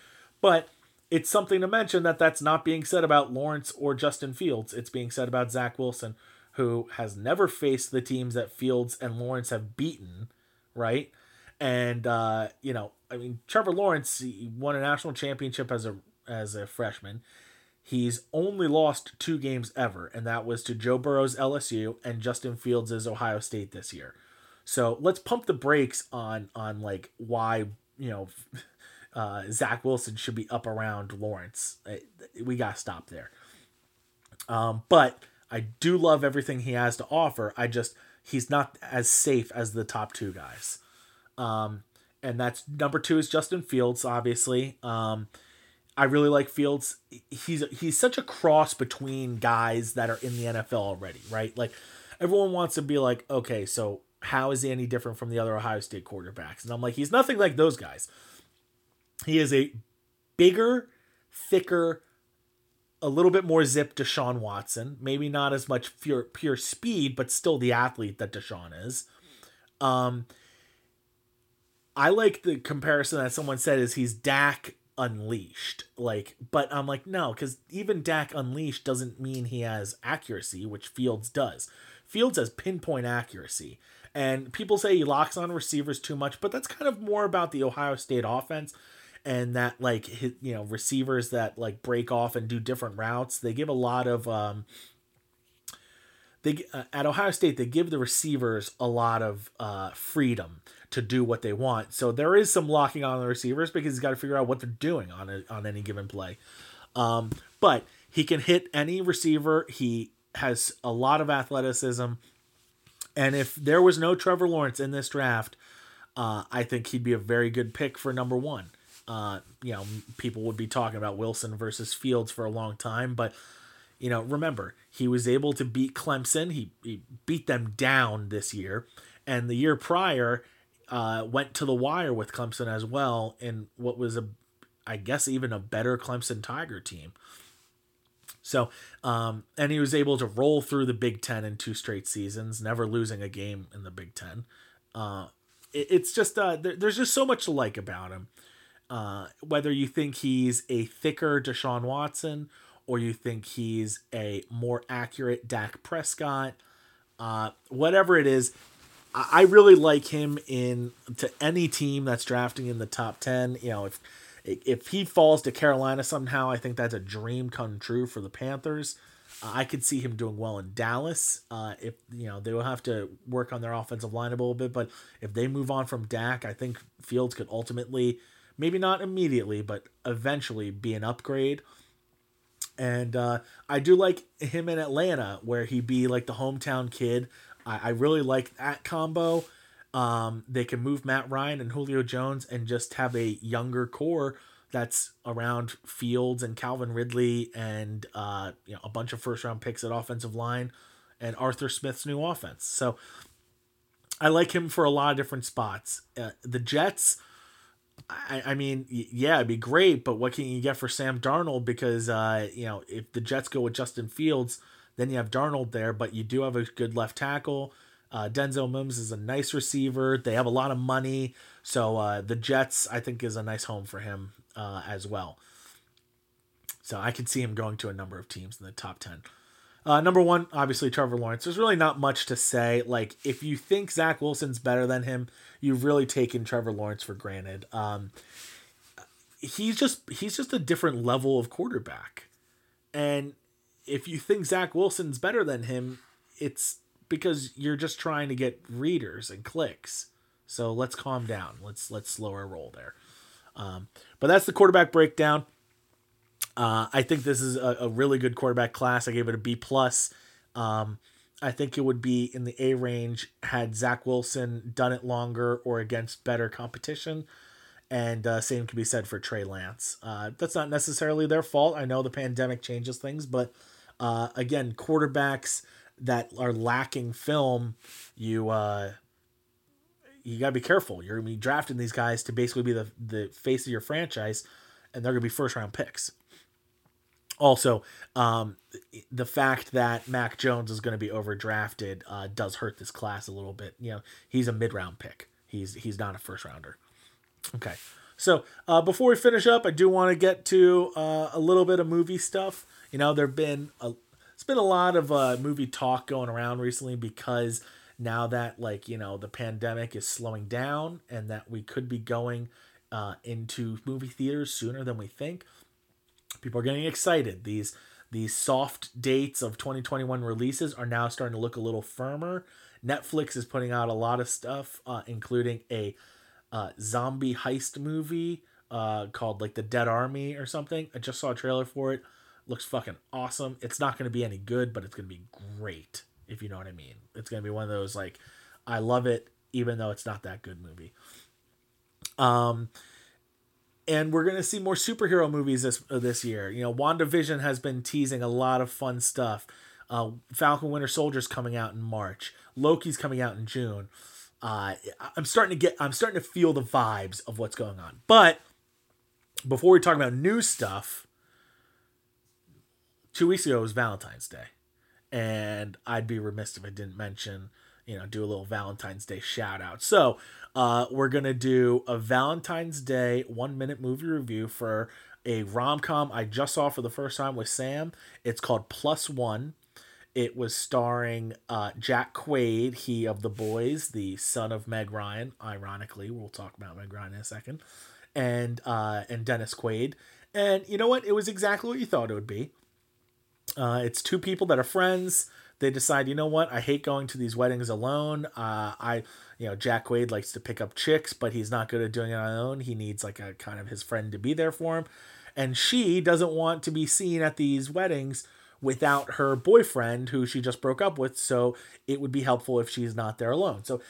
S1: But it's something to mention that that's not being said about Lawrence or Justin Fields. It's being said about Zach Wilson, who has never faced the teams that Fields and Lawrence have beaten, right? And uh, you know, I mean, Trevor Lawrence won a national championship as a as a freshman. He's only lost two games ever, and that was to Joe Burrow's LSU and Justin Fields' Ohio State this year. So let's pump the brakes on on like why you know [LAUGHS] uh, Zach Wilson should be up around Lawrence. Uh, we got to stop there. Um, but I do love everything he has to offer. I just, he's not as safe as the top two guys. Um, and that's number two is Justin Fields, obviously. Um, I really like Fields. He's he's such a cross between guys that are in the NFL already, right? Like everyone wants to be like, okay, so how is he any different from the other Ohio State quarterbacks? And I'm like, he's nothing like those guys. He is a bigger, thicker, a little bit more zip Deshaun Watson. Maybe not as much pure pure speed, but still the athlete that Deshaun is. Um, I like the comparison that someone said is he's Dak unleashed. Like, but I'm like, no, because even Dak unleashed doesn't mean he has accuracy, which Fields does. Fields has pinpoint accuracy. And people say he locks on receivers too much, but that's kind of more about the Ohio State offense and that like hit, you know receivers that like break off and do different routes they give a lot of um they uh, at ohio state they give the receivers a lot of uh freedom to do what they want. So there is some locking on the receivers because he's got to figure out what they're doing on a, on any given play. Um but he can hit any receiver. He has a lot of athleticism. And if there was no trevor lawrence in this draft uh, I think he'd be a very good pick for number one. Uh, you know, people would be talking about Wilson versus Fields for a long time, but you know, remember he was able to beat Clemson. He, he beat them down this year, and the year prior uh, went to the wire with Clemson as well in what was a, I guess, even a better Clemson Tiger team. So, um, and he was able to roll through the Big Ten in two straight seasons, never losing a game in the Big Ten. Uh, it, it's just uh, there, there's just so much to like about him. Uh, whether you think he's a thicker Deshaun Watson or you think he's a more accurate Dak Prescott, uh, whatever it is, I, really like him in to any team that's drafting in the top ten. You know, if if he falls to Carolina somehow, I think that's a dream come true for the Panthers. Uh, I could see him doing well in Dallas. Uh, if you know they will have to work on their offensive line a little bit, but if they move on from Dak, I think Fields could ultimately maybe not immediately, but eventually be an upgrade. And uh, I do like him in Atlanta, where he be like the hometown kid. I, I really like that combo. Um, they can move Matt Ryan and Julio Jones and just have a younger core that's around Fields and Calvin Ridley and uh, you know a bunch of first round picks at offensive line and Arthur Smith's new offense. So I like him for a lot of different spots. Uh, the Jets I, I mean, yeah, it'd be great, but what can you get for Sam Darnold? Because uh, you know, if the Jets go with Justin Fields, then you have Darnold there, but you do have a good left tackle. Uh, Denzel Mims is a nice receiver. They have a lot of money, so uh, the Jets I think is a nice home for him uh, as well. So I could see him going to a number of teams in the top ten. Uh, number one, obviously Trevor Lawrence. There's really not much to say. Like if you think Zach Wilson's better than him, you've really taken Trevor Lawrence for granted. Um, he's just he's just a different level of quarterback, and if you think Zach Wilson's better than him, it's because you're just trying to get readers and clicks. So let's calm down. Let's let's slow our roll there. Um, but that's the quarterback breakdown. Uh, I think this is a, a, really good quarterback class. I gave it a B plus. Um, I think it would be in the A range had Zach Wilson done it longer or against better competition. And uh, same can be said for Trey Lance. Uh, that's not necessarily their fault. I know the pandemic changes things, but uh, again, quarterbacks that are lacking film, you uh, you gotta be careful. You're gonna be drafting these guys to basically be the the face of your franchise, and they're gonna be first round picks. Also, um, the fact that Mac Jones is going to be overdrafted uh, does hurt this class a little bit. You know, he's a mid round pick. He's he's not a first rounder. Okay, so uh, before we finish up, I do want to get to uh, a little bit of movie stuff. You know, there've been a it's been a lot of uh, movie talk going around recently because now that like you know the pandemic is slowing down and that we could be going uh, into movie theaters sooner than we think, people are getting excited. These these soft dates of 2021 releases are now starting to look a little firmer. Netflix is putting out a lot of stuff, uh, including a uh, zombie heist movie uh, called like The Dead Army or something. I just saw a trailer for it. Looks fucking awesome. It's not going to be any good, but it's going to be great, if you know what I mean. It's going to be one of those like, I love it, even though it's not that good movie. Um, and we're going to see more superhero movies this uh, this year. You know, WandaVision has been teasing a lot of fun stuff. Uh, Falcon Winter Soldier's coming out in March. Loki's coming out in June. Uh, I'm starting to get, I'm starting to feel the vibes of what's going on. But before we talk about new stuff, two weeks ago was Valentine's Day, and I'd be remiss if I didn't mention, you know, do a little Valentine's Day shout out. So, uh, we're gonna do a Valentine's Day one minute movie review for a rom com I just saw for the first time with Sam. It's called Plus One. It was starring uh, Jack Quaid, he of the boys, the son of Meg Ryan. Ironically, we'll talk about Meg Ryan in a second, and uh, and Dennis Quaid. And you know what? It was exactly what you thought it would be. Uh, it's two people that are friends. They decide, you know what? I hate going to these weddings alone. Uh, I, you know, Jack Quaid likes to pick up chicks, but he's not good at doing it on his own. He needs like a kind of his friend to be there for him. And she doesn't want to be seen at these weddings without her boyfriend who she just broke up with. So it would be helpful if she's not there alone. So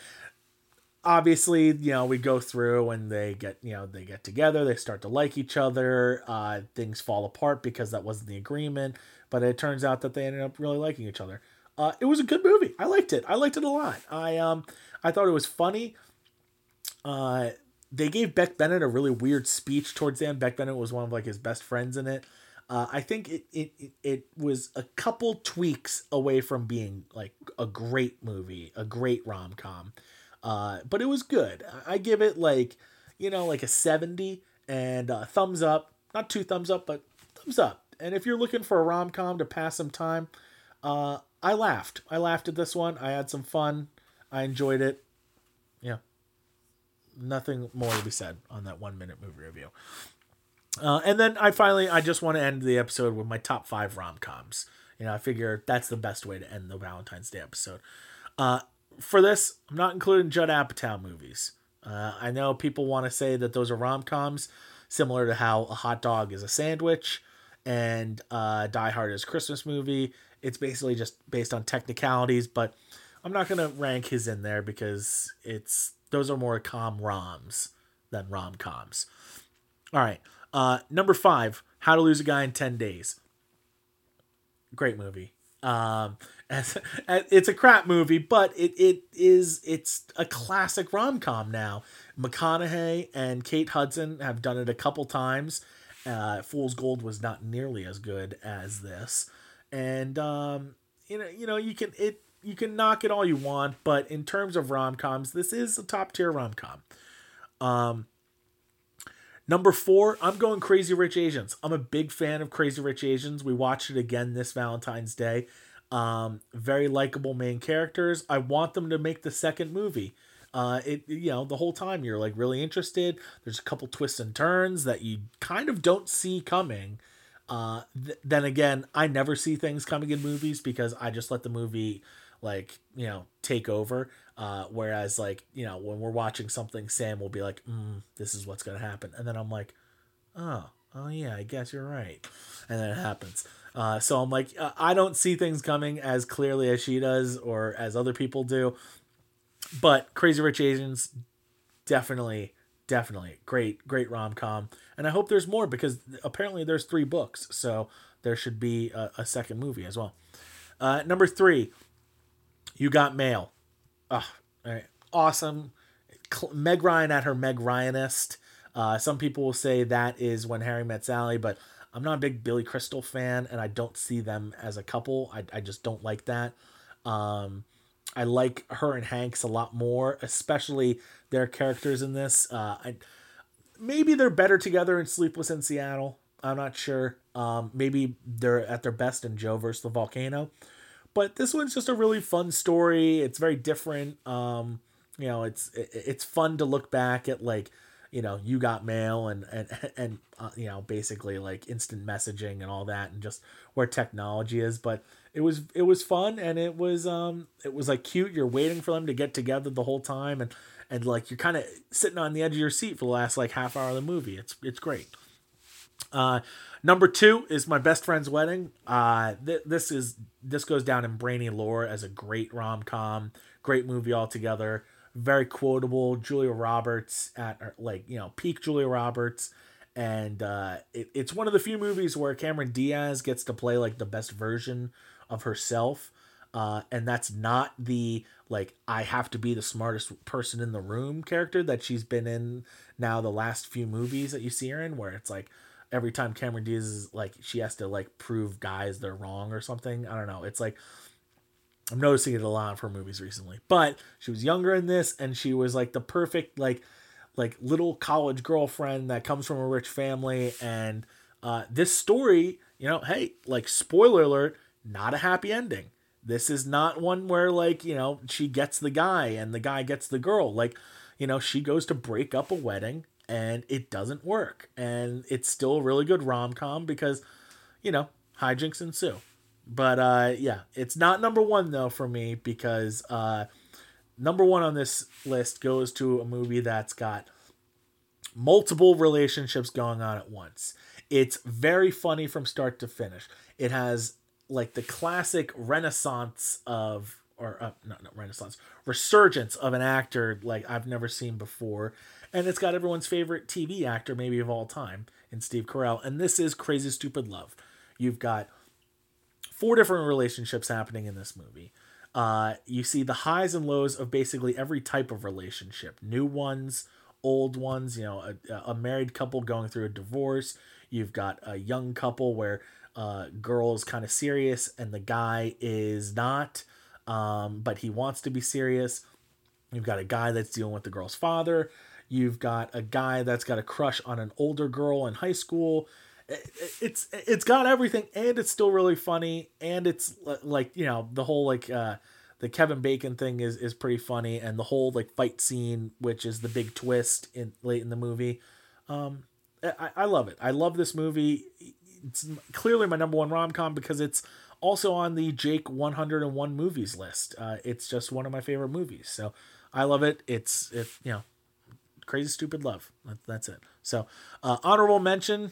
S1: obviously, you know, we go through and they get, you know, they get together, they start to like each other. Uh, things fall apart because that wasn't the agreement but it turns out that they ended up really liking each other. Uh, it was a good movie. I liked it. I liked it a lot. I um I thought it was funny. Uh, they gave Beck Bennett a really weird speech towards the end. Beck Bennett was one of like his best friends in it. Uh, I think it, it it was a couple tweaks away from being like a great movie, a great rom com, uh, but it was good. I give it like you know like a seventy and uh, thumbs up, not two thumbs up, but thumbs up. And if you're looking for a rom com to pass some time, uh, I laughed. I laughed at this one. I had some fun. I enjoyed it. Yeah. Nothing more to be said on that one minute movie review. Uh, and then I finally, I just want to end the episode with my top five rom coms. You know, I figure that's the best way to end the Valentine's Day episode. Uh, for this, I'm not including Judd Apatow movies. Uh, I know people want to say that those are rom coms, similar to how a hot dog is a sandwich and uh, Die Hard is Christmas movie. It's basically just based on technicalities, but I'm not gonna rank his in there because it's those are more com roms than rom coms. All right, uh, number five, How to Lose a Guy in Ten Days. Great movie. Um, [LAUGHS] as, as, it's a crap movie, but it it is it's a classic rom com now. McConaughey and Kate Hudson have done it a couple times uh, Fool's Gold was not nearly as good as this, and um, you know, you know, you can it you can knock it all you want, but in terms of rom coms, this is a top tier rom com. Um, number four, I'm going Crazy Rich Asians. I'm a big fan of Crazy Rich Asians. We watched it again this Valentine's Day. Um, very likable main characters. I want them to make the second movie. Uh, it you know the whole time you're like really interested. There's a couple twists and turns that you kind of don't see coming. Uh, th- then again, I never see things coming in movies because I just let the movie like you know take over. Uh, whereas like you know when we're watching something, Sam will be like, mm, "This is what's gonna happen," and then I'm like, "Oh, oh yeah, I guess you're right," and then it happens. Uh, so I'm like, uh, I don't see things coming as clearly as she does or as other people do. But Crazy Rich Asians, definitely, definitely great, great rom com, and I hope there's more because apparently there's three books, so there should be a, a second movie as well. Uh, number three, you got mail. Oh, awesome. Meg Ryan at her Meg Ryanist. Uh, some people will say that is when Harry met Sally, but I'm not a big Billy Crystal fan, and I don't see them as a couple. I, I just don't like that. Um, I like her and Hanks a lot more, especially their characters in this. Uh, I, maybe they're better together in Sleepless in Seattle. I'm not sure. Um, maybe they're at their best in Joe versus the Volcano. But this one's just a really fun story. It's very different. Um, you know, it's it's fun to look back at like, you know, you got mail and and and uh, you know, basically like instant messaging and all that and just where technology is, but it was it was fun and it was um it was like cute. You're waiting for them to get together the whole time and and like you're kind of sitting on the edge of your seat for the last like half hour of the movie. It's it's great. Uh, number two is my best friend's wedding. Uh, th- this is this goes down in brainy lore as a great rom com, great movie altogether. Very quotable. Julia Roberts at like you know peak Julia Roberts, and uh, it, it's one of the few movies where Cameron Diaz gets to play like the best version of herself. Uh, and that's not the like I have to be the smartest person in the room character that she's been in now the last few movies that you see her in, where it's like every time Cameron Diaz is like she has to like prove guys they're wrong or something. I don't know. It's like I'm noticing it a lot of her movies recently. But she was younger in this and she was like the perfect like like little college girlfriend that comes from a rich family and uh this story, you know, hey, like spoiler alert, not a happy ending. This is not one where like, you know, she gets the guy and the guy gets the girl. Like, you know, she goes to break up a wedding and it doesn't work. And it's still a really good rom com because, you know, hijinks ensue. But uh, yeah, it's not number one though for me because uh, number one on this list goes to a movie that's got multiple relationships going on at once. It's very funny from start to finish. It has like the classic renaissance of or uh, not, not renaissance resurgence of an actor like I've never seen before and it's got everyone's favorite TV actor, maybe of all time, in Steve Carell. And this is Crazy Stupid Love. You've got four different relationships happening in this movie. Uh, you see the highs and lows of basically every type of relationship new ones, old ones, you know, a, a married couple going through a divorce. You've got a young couple where uh, girl is kind of serious and the guy is not, um, but he wants to be serious. You've got a guy that's dealing with the girl's father. You've got a guy that's got a crush on an older girl in high school. It's it's got everything, and it's still really funny, and it's like you know the whole like uh, the Kevin Bacon thing is is pretty funny, and the whole like fight scene, which is the big twist in late in the movie. Um, I, I love it. I love this movie. It's clearly my number one rom com because it's also on the Jake 101 movies list. Uh, it's just one of my favorite movies. So I love it. It's it you know Crazy Stupid Love. that's it. So, uh, honorable mention.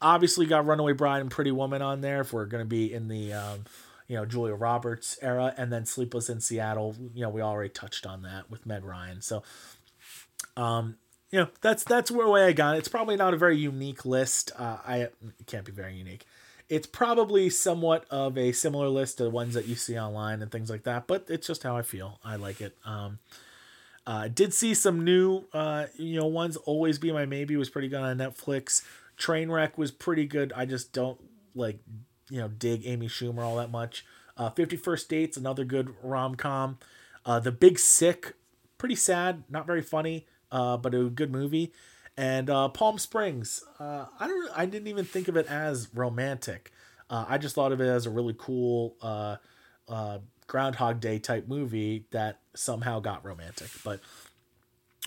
S1: Obviously, got Runaway Bride and Pretty Woman on there if we're going to be in the, um, you know, Julia Roberts era, and then Sleepless in Seattle. You know, we already touched on that with Meg Ryan. So, um, you know, that's that's where way I got it. It's probably not a very unique list. Uh, I can't be very unique. It's probably somewhat of a similar list to the ones that you see online and things like that, but it's just how I feel. I like it. Um, uh, did see some new, uh, you know, ones. Always Be My Maybe was pretty good on Netflix. Trainwreck was pretty good. I just don't like, you know, dig Amy Schumer all that much. Uh, Fifty First Dates, another good rom com. Uh, the Big Sick, pretty sad, not very funny, uh, but a good movie. And uh, Palm Springs, uh, I don't, I didn't even think of it as romantic. Uh, I just thought of it as a really cool uh, uh, Groundhog Day type movie that somehow got romantic. But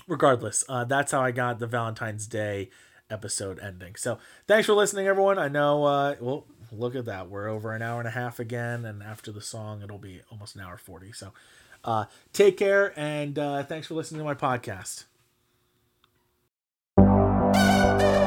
S1: regardless, that's how I got the Valentine's Day episode ending. So thanks for listening, everyone. I know, well, look at that. We're over an hour and a half again, and after the song, it'll be almost an hour 40. So uh, take care, and uh, thanks for listening to my podcast. Bye.